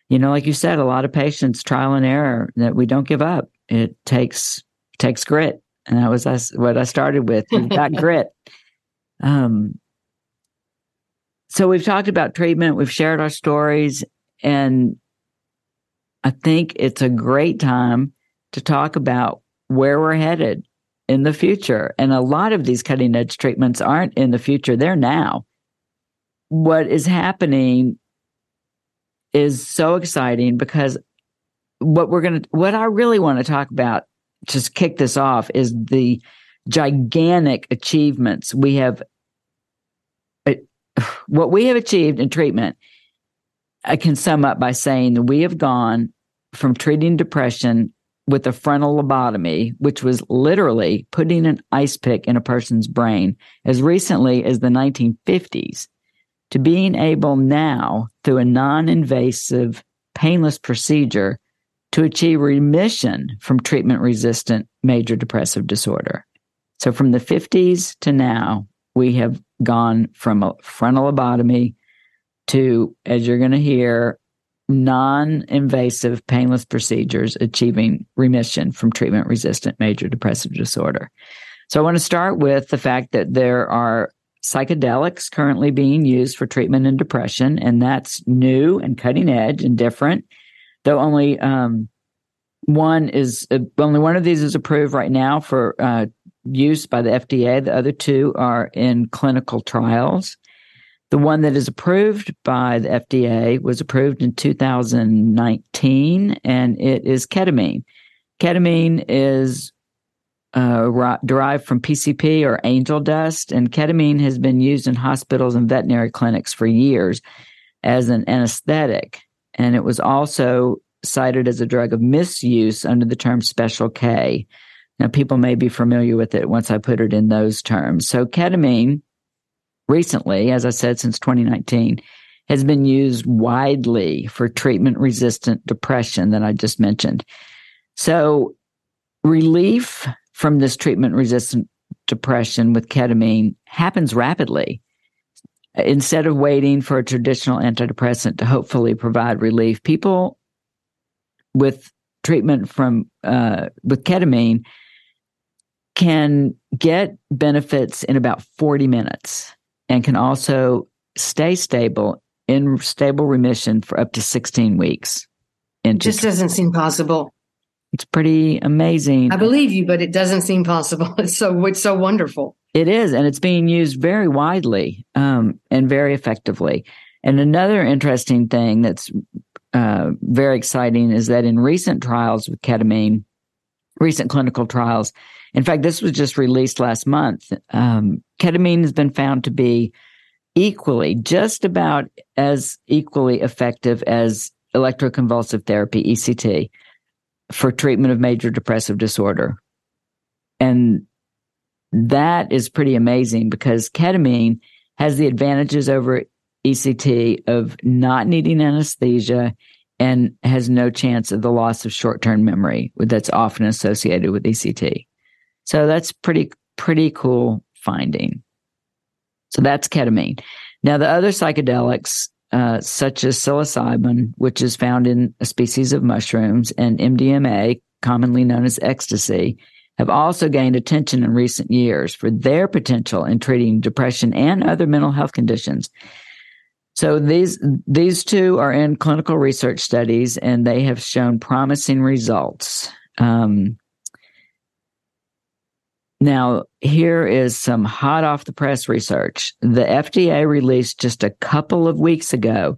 Speaker 3: you know, like you said, a lot of patience, trial and error that we don't give up. It takes, takes grit. And that was us, what I started with. You've got grit. Um, so we've talked about treatment, we've shared our stories, and I think it's a great time to talk about where we're headed in the future. And a lot of these cutting edge treatments aren't in the future, they're now. What is happening is so exciting because what we're going to, what I really want to talk about, just kick this off, is the gigantic achievements we have. Uh, what we have achieved in treatment, I can sum up by saying that we have gone from treating depression with a frontal lobotomy, which was literally putting an ice pick in a person's brain as recently as the 1950s, to being able now, through a non invasive, painless procedure, to achieve remission from treatment resistant major depressive disorder. So from the 50s to now, we have gone from a frontal lobotomy to, as you're going to hear, non invasive, painless procedures achieving remission from treatment resistant major depressive disorder. So I want to start with the fact that there are psychedelics currently being used for treatment in depression, and that's new and cutting edge and different, though only um, one is uh, only one of these is approved right now for uh, use by the FDA. The other two are in clinical trials. The one that is approved by the FDA was approved in 2019, and it is ketamine. Ketamine is uh, derived from PCP or angel dust, and ketamine has been used in hospitals and veterinary clinics for years as an anesthetic. And it was also cited as a drug of misuse under the term special K. Now, people may be familiar with it once I put it in those terms. So, ketamine recently, as I said, since 2019, has been used widely for treatment resistant depression that I just mentioned. So, relief from this treatment resistant depression with ketamine happens rapidly. Instead of waiting for a traditional antidepressant to hopefully provide relief, people with treatment from uh, with ketamine can get benefits in about 40 minutes and can also stay stable in stable remission for up to 16 weeks.
Speaker 2: It just doesn't seem possible.
Speaker 3: It's pretty amazing.
Speaker 2: I believe you, but it doesn't seem possible. It's so it's so wonderful.
Speaker 3: It is, and it's being used very widely um, and very effectively. And another interesting thing that's uh, very exciting is that in recent trials with ketamine, recent clinical trials, in fact, this was just released last month. Um, ketamine has been found to be equally, just about as equally effective as electroconvulsive therapy, ECT, for treatment of major depressive disorder. And that is pretty amazing because ketamine has the advantages over ECT of not needing anesthesia and has no chance of the loss of short term memory that's often associated with ECT. So that's pretty, pretty cool finding. So that's ketamine. Now, the other psychedelics, uh, such as psilocybin, which is found in a species of mushrooms, and MDMA, commonly known as ecstasy, have also gained attention in recent years for their potential in treating depression and other mental health conditions. So these these two are in clinical research studies, and they have shown promising results. Um, now, here is some hot off the press research. The FDA released just a couple of weeks ago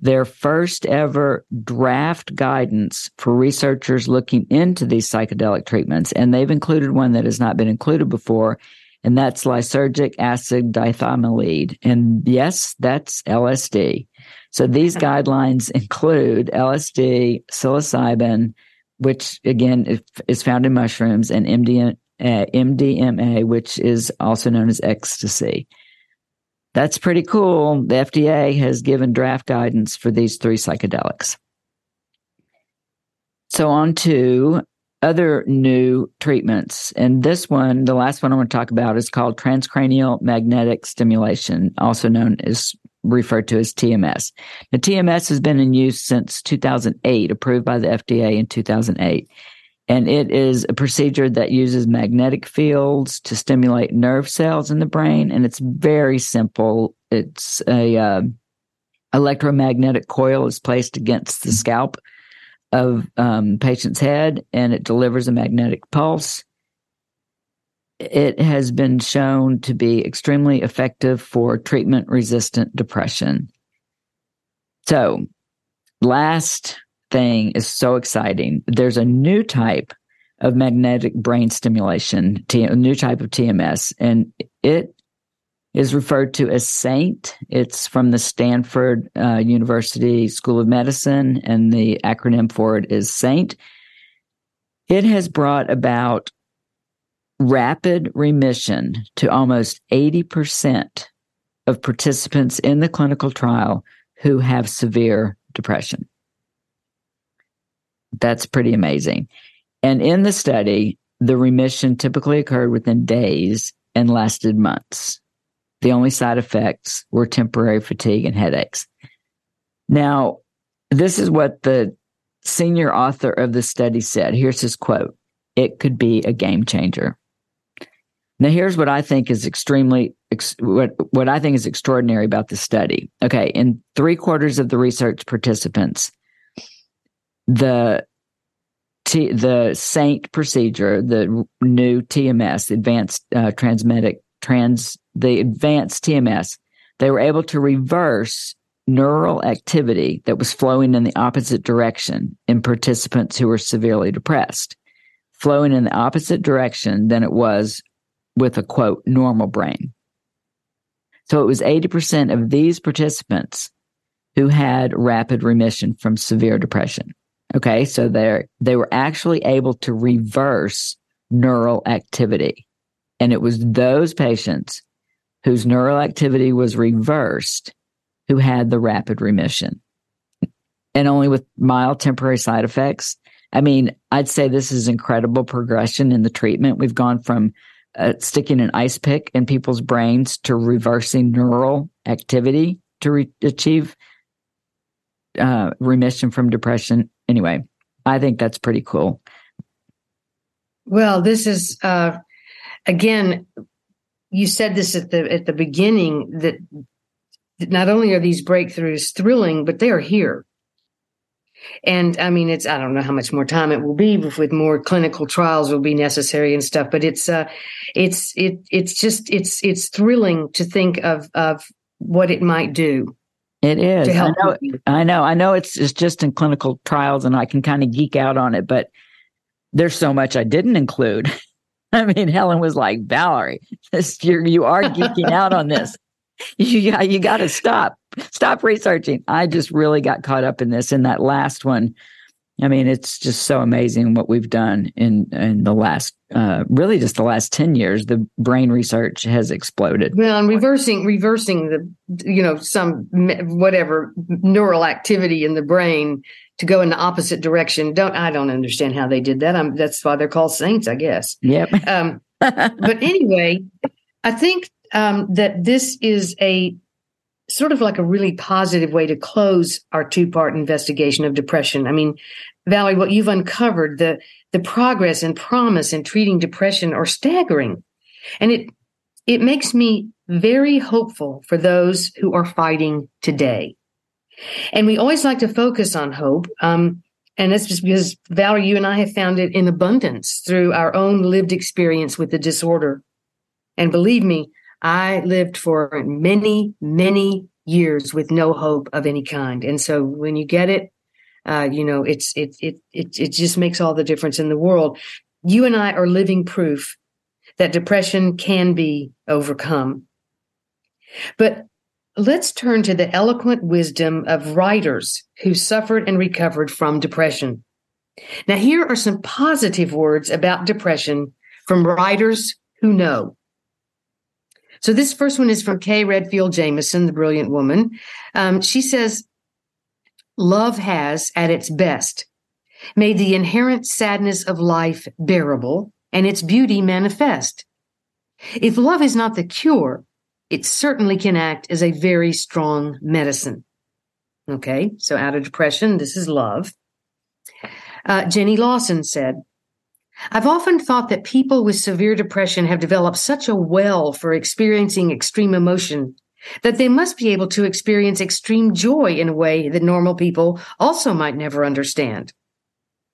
Speaker 3: their first ever draft guidance for researchers looking into these psychedelic treatments. And they've included one that has not been included before. and that's lysergic acid diethylamide. And yes, that's LSD. So these guidelines include LSD, psilocybin, which again is found in mushrooms, and MDMA, Uh, MDMA, which is also known as ecstasy. That's pretty cool. The FDA has given draft guidance for these three psychedelics. So on to other new treatments. And this one, the last one I want to talk about is called transcranial magnetic stimulation, also known as referred to as TMS. The TMS has been in use since 2008, approved by the FDA in 2008. And it is a procedure that uses magnetic fields to stimulate nerve cells in the brain. And it's very simple. It's a uh, electromagnetic coil is placed against the scalp of um, patient's head, and it delivers a magnetic pulse. It has been shown to be extremely effective for treatment resistant depression. So, last thing is so exciting. There's a new type of magnetic brain stimulation, a new type of TMS, and it is referred to as SAINT. It's from the Stanford uh, University School of Medicine, and the acronym for it is SAINT. It has brought about rapid remission to almost 80% of participants in the clinical trial who have severe depression. That's pretty amazing. And in the study, the remission typically occurred within days and lasted months. The only side effects were temporary fatigue and headaches. Now, this is what the senior author of the study said. Here's his quote It could be a game changer. Now, here's what I think is extremely, what, what I think is extraordinary about the study. Okay, in three quarters of the research participants, the T, the SAINT procedure, the new TMS, advanced uh, trans, the advanced TMS, they were able to reverse neural activity that was flowing in the opposite direction in participants who were severely depressed, flowing in the opposite direction than it was with a quote normal brain. So it was 80% of these participants who had rapid remission from severe depression. Okay. So they they were actually able to reverse neural activity. And it was those patients whose neural activity was reversed who had the rapid remission and only with mild temporary side effects. I mean, I'd say this is incredible progression in the treatment. We've gone from uh, sticking an ice pick in people's brains to reversing neural activity to re- achieve uh, remission from depression anyway, I think that's pretty cool.
Speaker 2: Well, this is uh, again, you said this at the at the beginning that not only are these breakthroughs thrilling, but they are here. And I mean, it's I don't know how much more time it will be with more clinical trials will be necessary and stuff, but it's uh, it's it it's just it's it's thrilling to think of of what it might do.
Speaker 3: It is. I know, I know. I know. It's it's just in clinical trials, and I can kind of geek out on it, but there's so much I didn't include. I mean, Helen was like, "Valerie, this, you're you are geeking out on this. You you got to stop, stop researching." I just really got caught up in this. In that last one, I mean, it's just so amazing what we've done in in the last, uh, really just the last ten years. The brain research has exploded.
Speaker 2: Well, and reversing reversing the you know some whatever neural activity in the brain to go in the opposite direction. Don't I don't understand how they did that. I'm, that's why they're called saints, I guess.
Speaker 3: Yep.
Speaker 2: Um, but anyway, I think um, that this is a sort of like a really positive way to close our two part investigation of depression. I mean, Valerie, what you've uncovered, the, the progress and promise in treating depression are staggering. And it, it makes me very hopeful for those who are fighting today. And we always like to focus on hope. Um, and that's just because, Valerie, you and I have found it in abundance through our own lived experience with the disorder. And believe me, I lived for many, many years with no hope of any kind. And so when you get it, uh, you know, it's it, it it it just makes all the difference in the world. You and I are living proof that depression can be overcome. But let's turn to the eloquent wisdom of writers who suffered and recovered from depression. Now, here are some positive words about depression from writers who know. So, this first one is from Kay Redfield Jamison, the brilliant woman. Um, she says, Love has, at its best, made the inherent sadness of life bearable and its beauty manifest. If love is not the cure, it certainly can act as a very strong medicine. Okay, so out of depression, this is love. Uh, Jenny Lawson said, I've often thought that people with severe depression have developed such a well for experiencing extreme emotion that they must be able to experience extreme joy in a way that normal people also might never understand.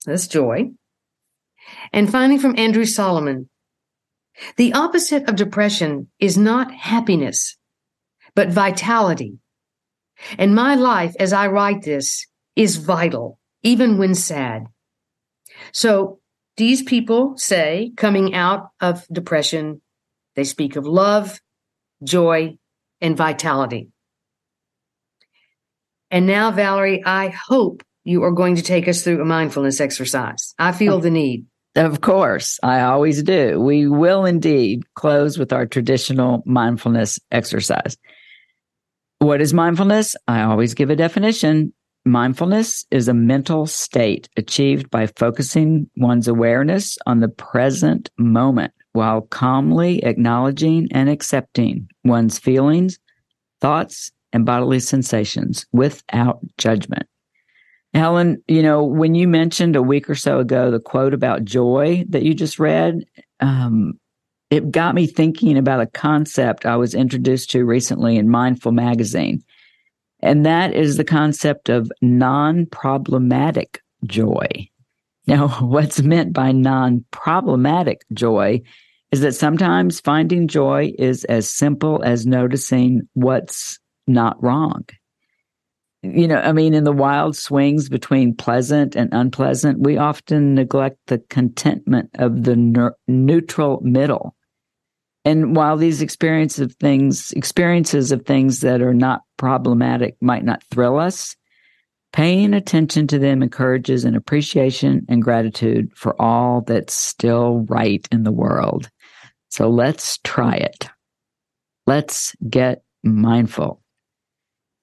Speaker 2: That's joy. And finally, from Andrew Solomon, the opposite of depression is not happiness, but vitality. And my life, as I write this, is vital, even when sad. So these people say, coming out of depression, they speak of love, joy, and vitality. And now, Valerie, I hope you are going to take us through a mindfulness exercise. I feel the need.
Speaker 3: Of course, I always do. We will indeed close with our traditional mindfulness exercise. What is mindfulness? I always give a definition. Mindfulness is a mental state achieved by focusing one's awareness on the present moment while calmly acknowledging and accepting one's feelings, thoughts, and bodily sensations without judgment. Helen, you know, when you mentioned a week or so ago the quote about joy that you just read, um, it got me thinking about a concept I was introduced to recently in Mindful Magazine. And that is the concept of non problematic joy. Now, what's meant by non problematic joy is that sometimes finding joy is as simple as noticing what's not wrong you know, I mean, in the wild swings between pleasant and unpleasant, we often neglect the contentment of the ne- neutral middle. And while these experiences of things, experiences of things that are not problematic might not thrill us, paying attention to them encourages an appreciation and gratitude for all that's still right in the world. So let's try it. Let's get mindful.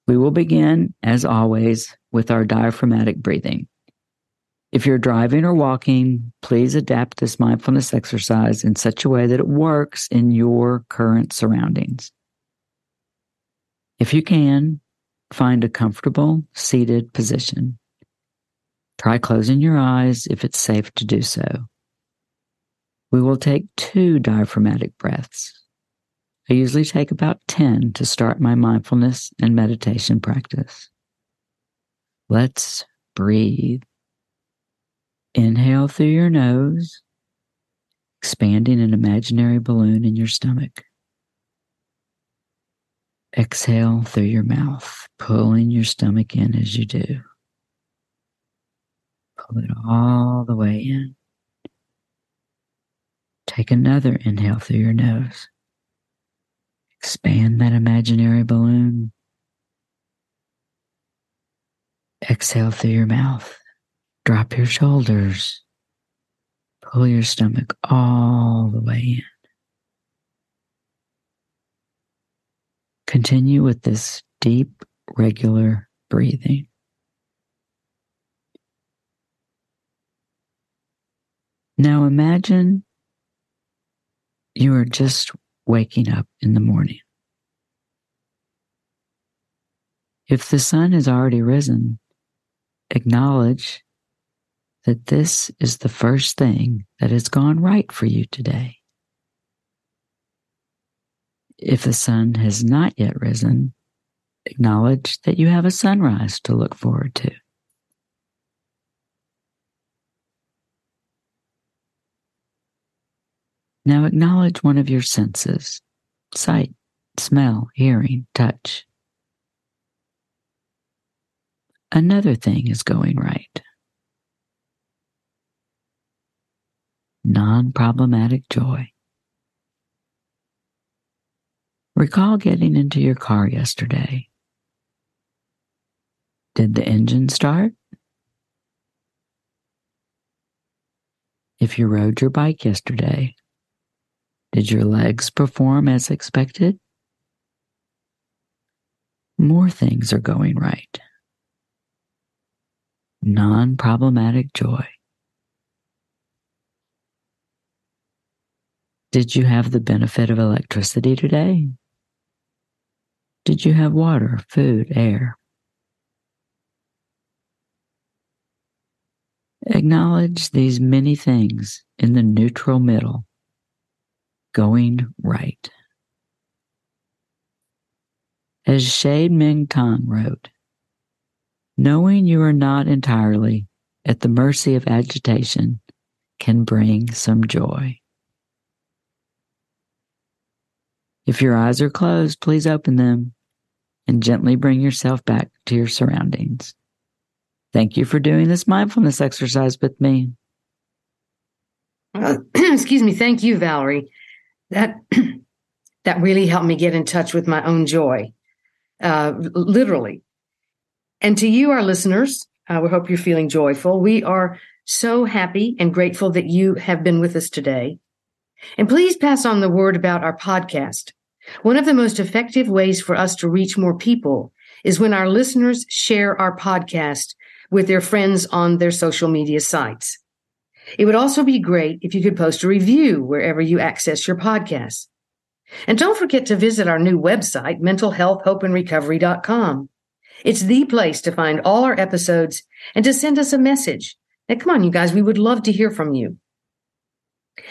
Speaker 3: We will begin, as always, with our diaphragmatic breathing. If you're driving or walking, please adapt this mindfulness exercise in such a way that it works in your current surroundings. If you can, find a comfortable seated position. Try closing your eyes if it's safe to do so. We will take two diaphragmatic breaths. I usually take about 10 to start my mindfulness and meditation practice. Let's breathe. Inhale through your nose, expanding an imaginary balloon in your stomach. Exhale through your mouth, pulling your stomach in as you do. Pull it all the way in. Take another inhale through your nose. Expand that imaginary balloon. Exhale through your mouth. Drop your shoulders. Pull your stomach all the way in. Continue with this deep, regular breathing. Now imagine you are just waking up in the morning. If the sun has already risen, acknowledge that this is the first thing that has gone right for you today. If the sun has not yet risen, acknowledge that you have a sunrise to look forward to. Now acknowledge one of your senses sight, smell, hearing, touch. Another thing is going right. Non problematic joy. Recall getting into your car yesterday. Did the engine start? If you rode your bike yesterday, did your legs perform as expected? More things are going right. Non problematic joy. Did you have the benefit of electricity today? Did you have water, food, air? Acknowledge these many things in the neutral middle, going right. As Chade-Meng Tan wrote, knowing you are not entirely at the mercy of agitation can bring some joy. If your eyes are closed, please open them and gently bring yourself back to your surroundings. Thank you for doing this mindfulness exercise with me.
Speaker 2: Uh, excuse me. Thank you, Valerie. That that really helped me get in touch with my own joy, uh, literally. And to you, our listeners, uh, we hope you're feeling joyful. We are so happy and grateful that you have been with us today. And please pass on the word about our podcast. One of the most effective ways for us to reach more people is when our listeners share our podcast with their friends on their social media sites. It would also be great if you could post a review wherever you access your podcast. And don't forget to visit our new website, mentalhealthhopeandrecovery.com. It's the place to find all our episodes and to send us a message. Now, come on, you guys, we would love to hear from you.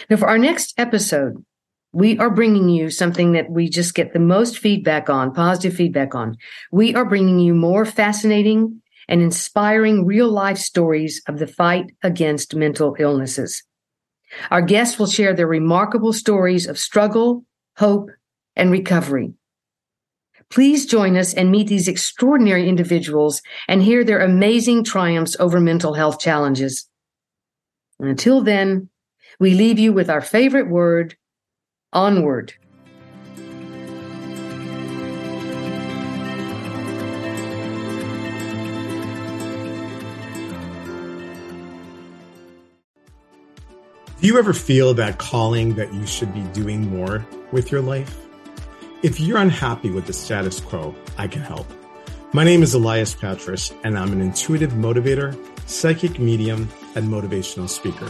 Speaker 2: Now, for our next episode, we are bringing you something that we just get the most feedback on, positive feedback on. We are bringing you more fascinating and inspiring real life stories of the fight against mental illnesses. Our guests will share their remarkable stories of struggle, hope, and recovery. Please join us and meet these extraordinary individuals and hear their amazing triumphs over mental health challenges. And until then, we leave you with our favorite word, onward.
Speaker 4: Do you ever feel that calling that you should be doing more with your life? If you're unhappy with the status quo, I can help. My name is Elias Patras, and I'm an intuitive motivator, psychic medium, and motivational speaker.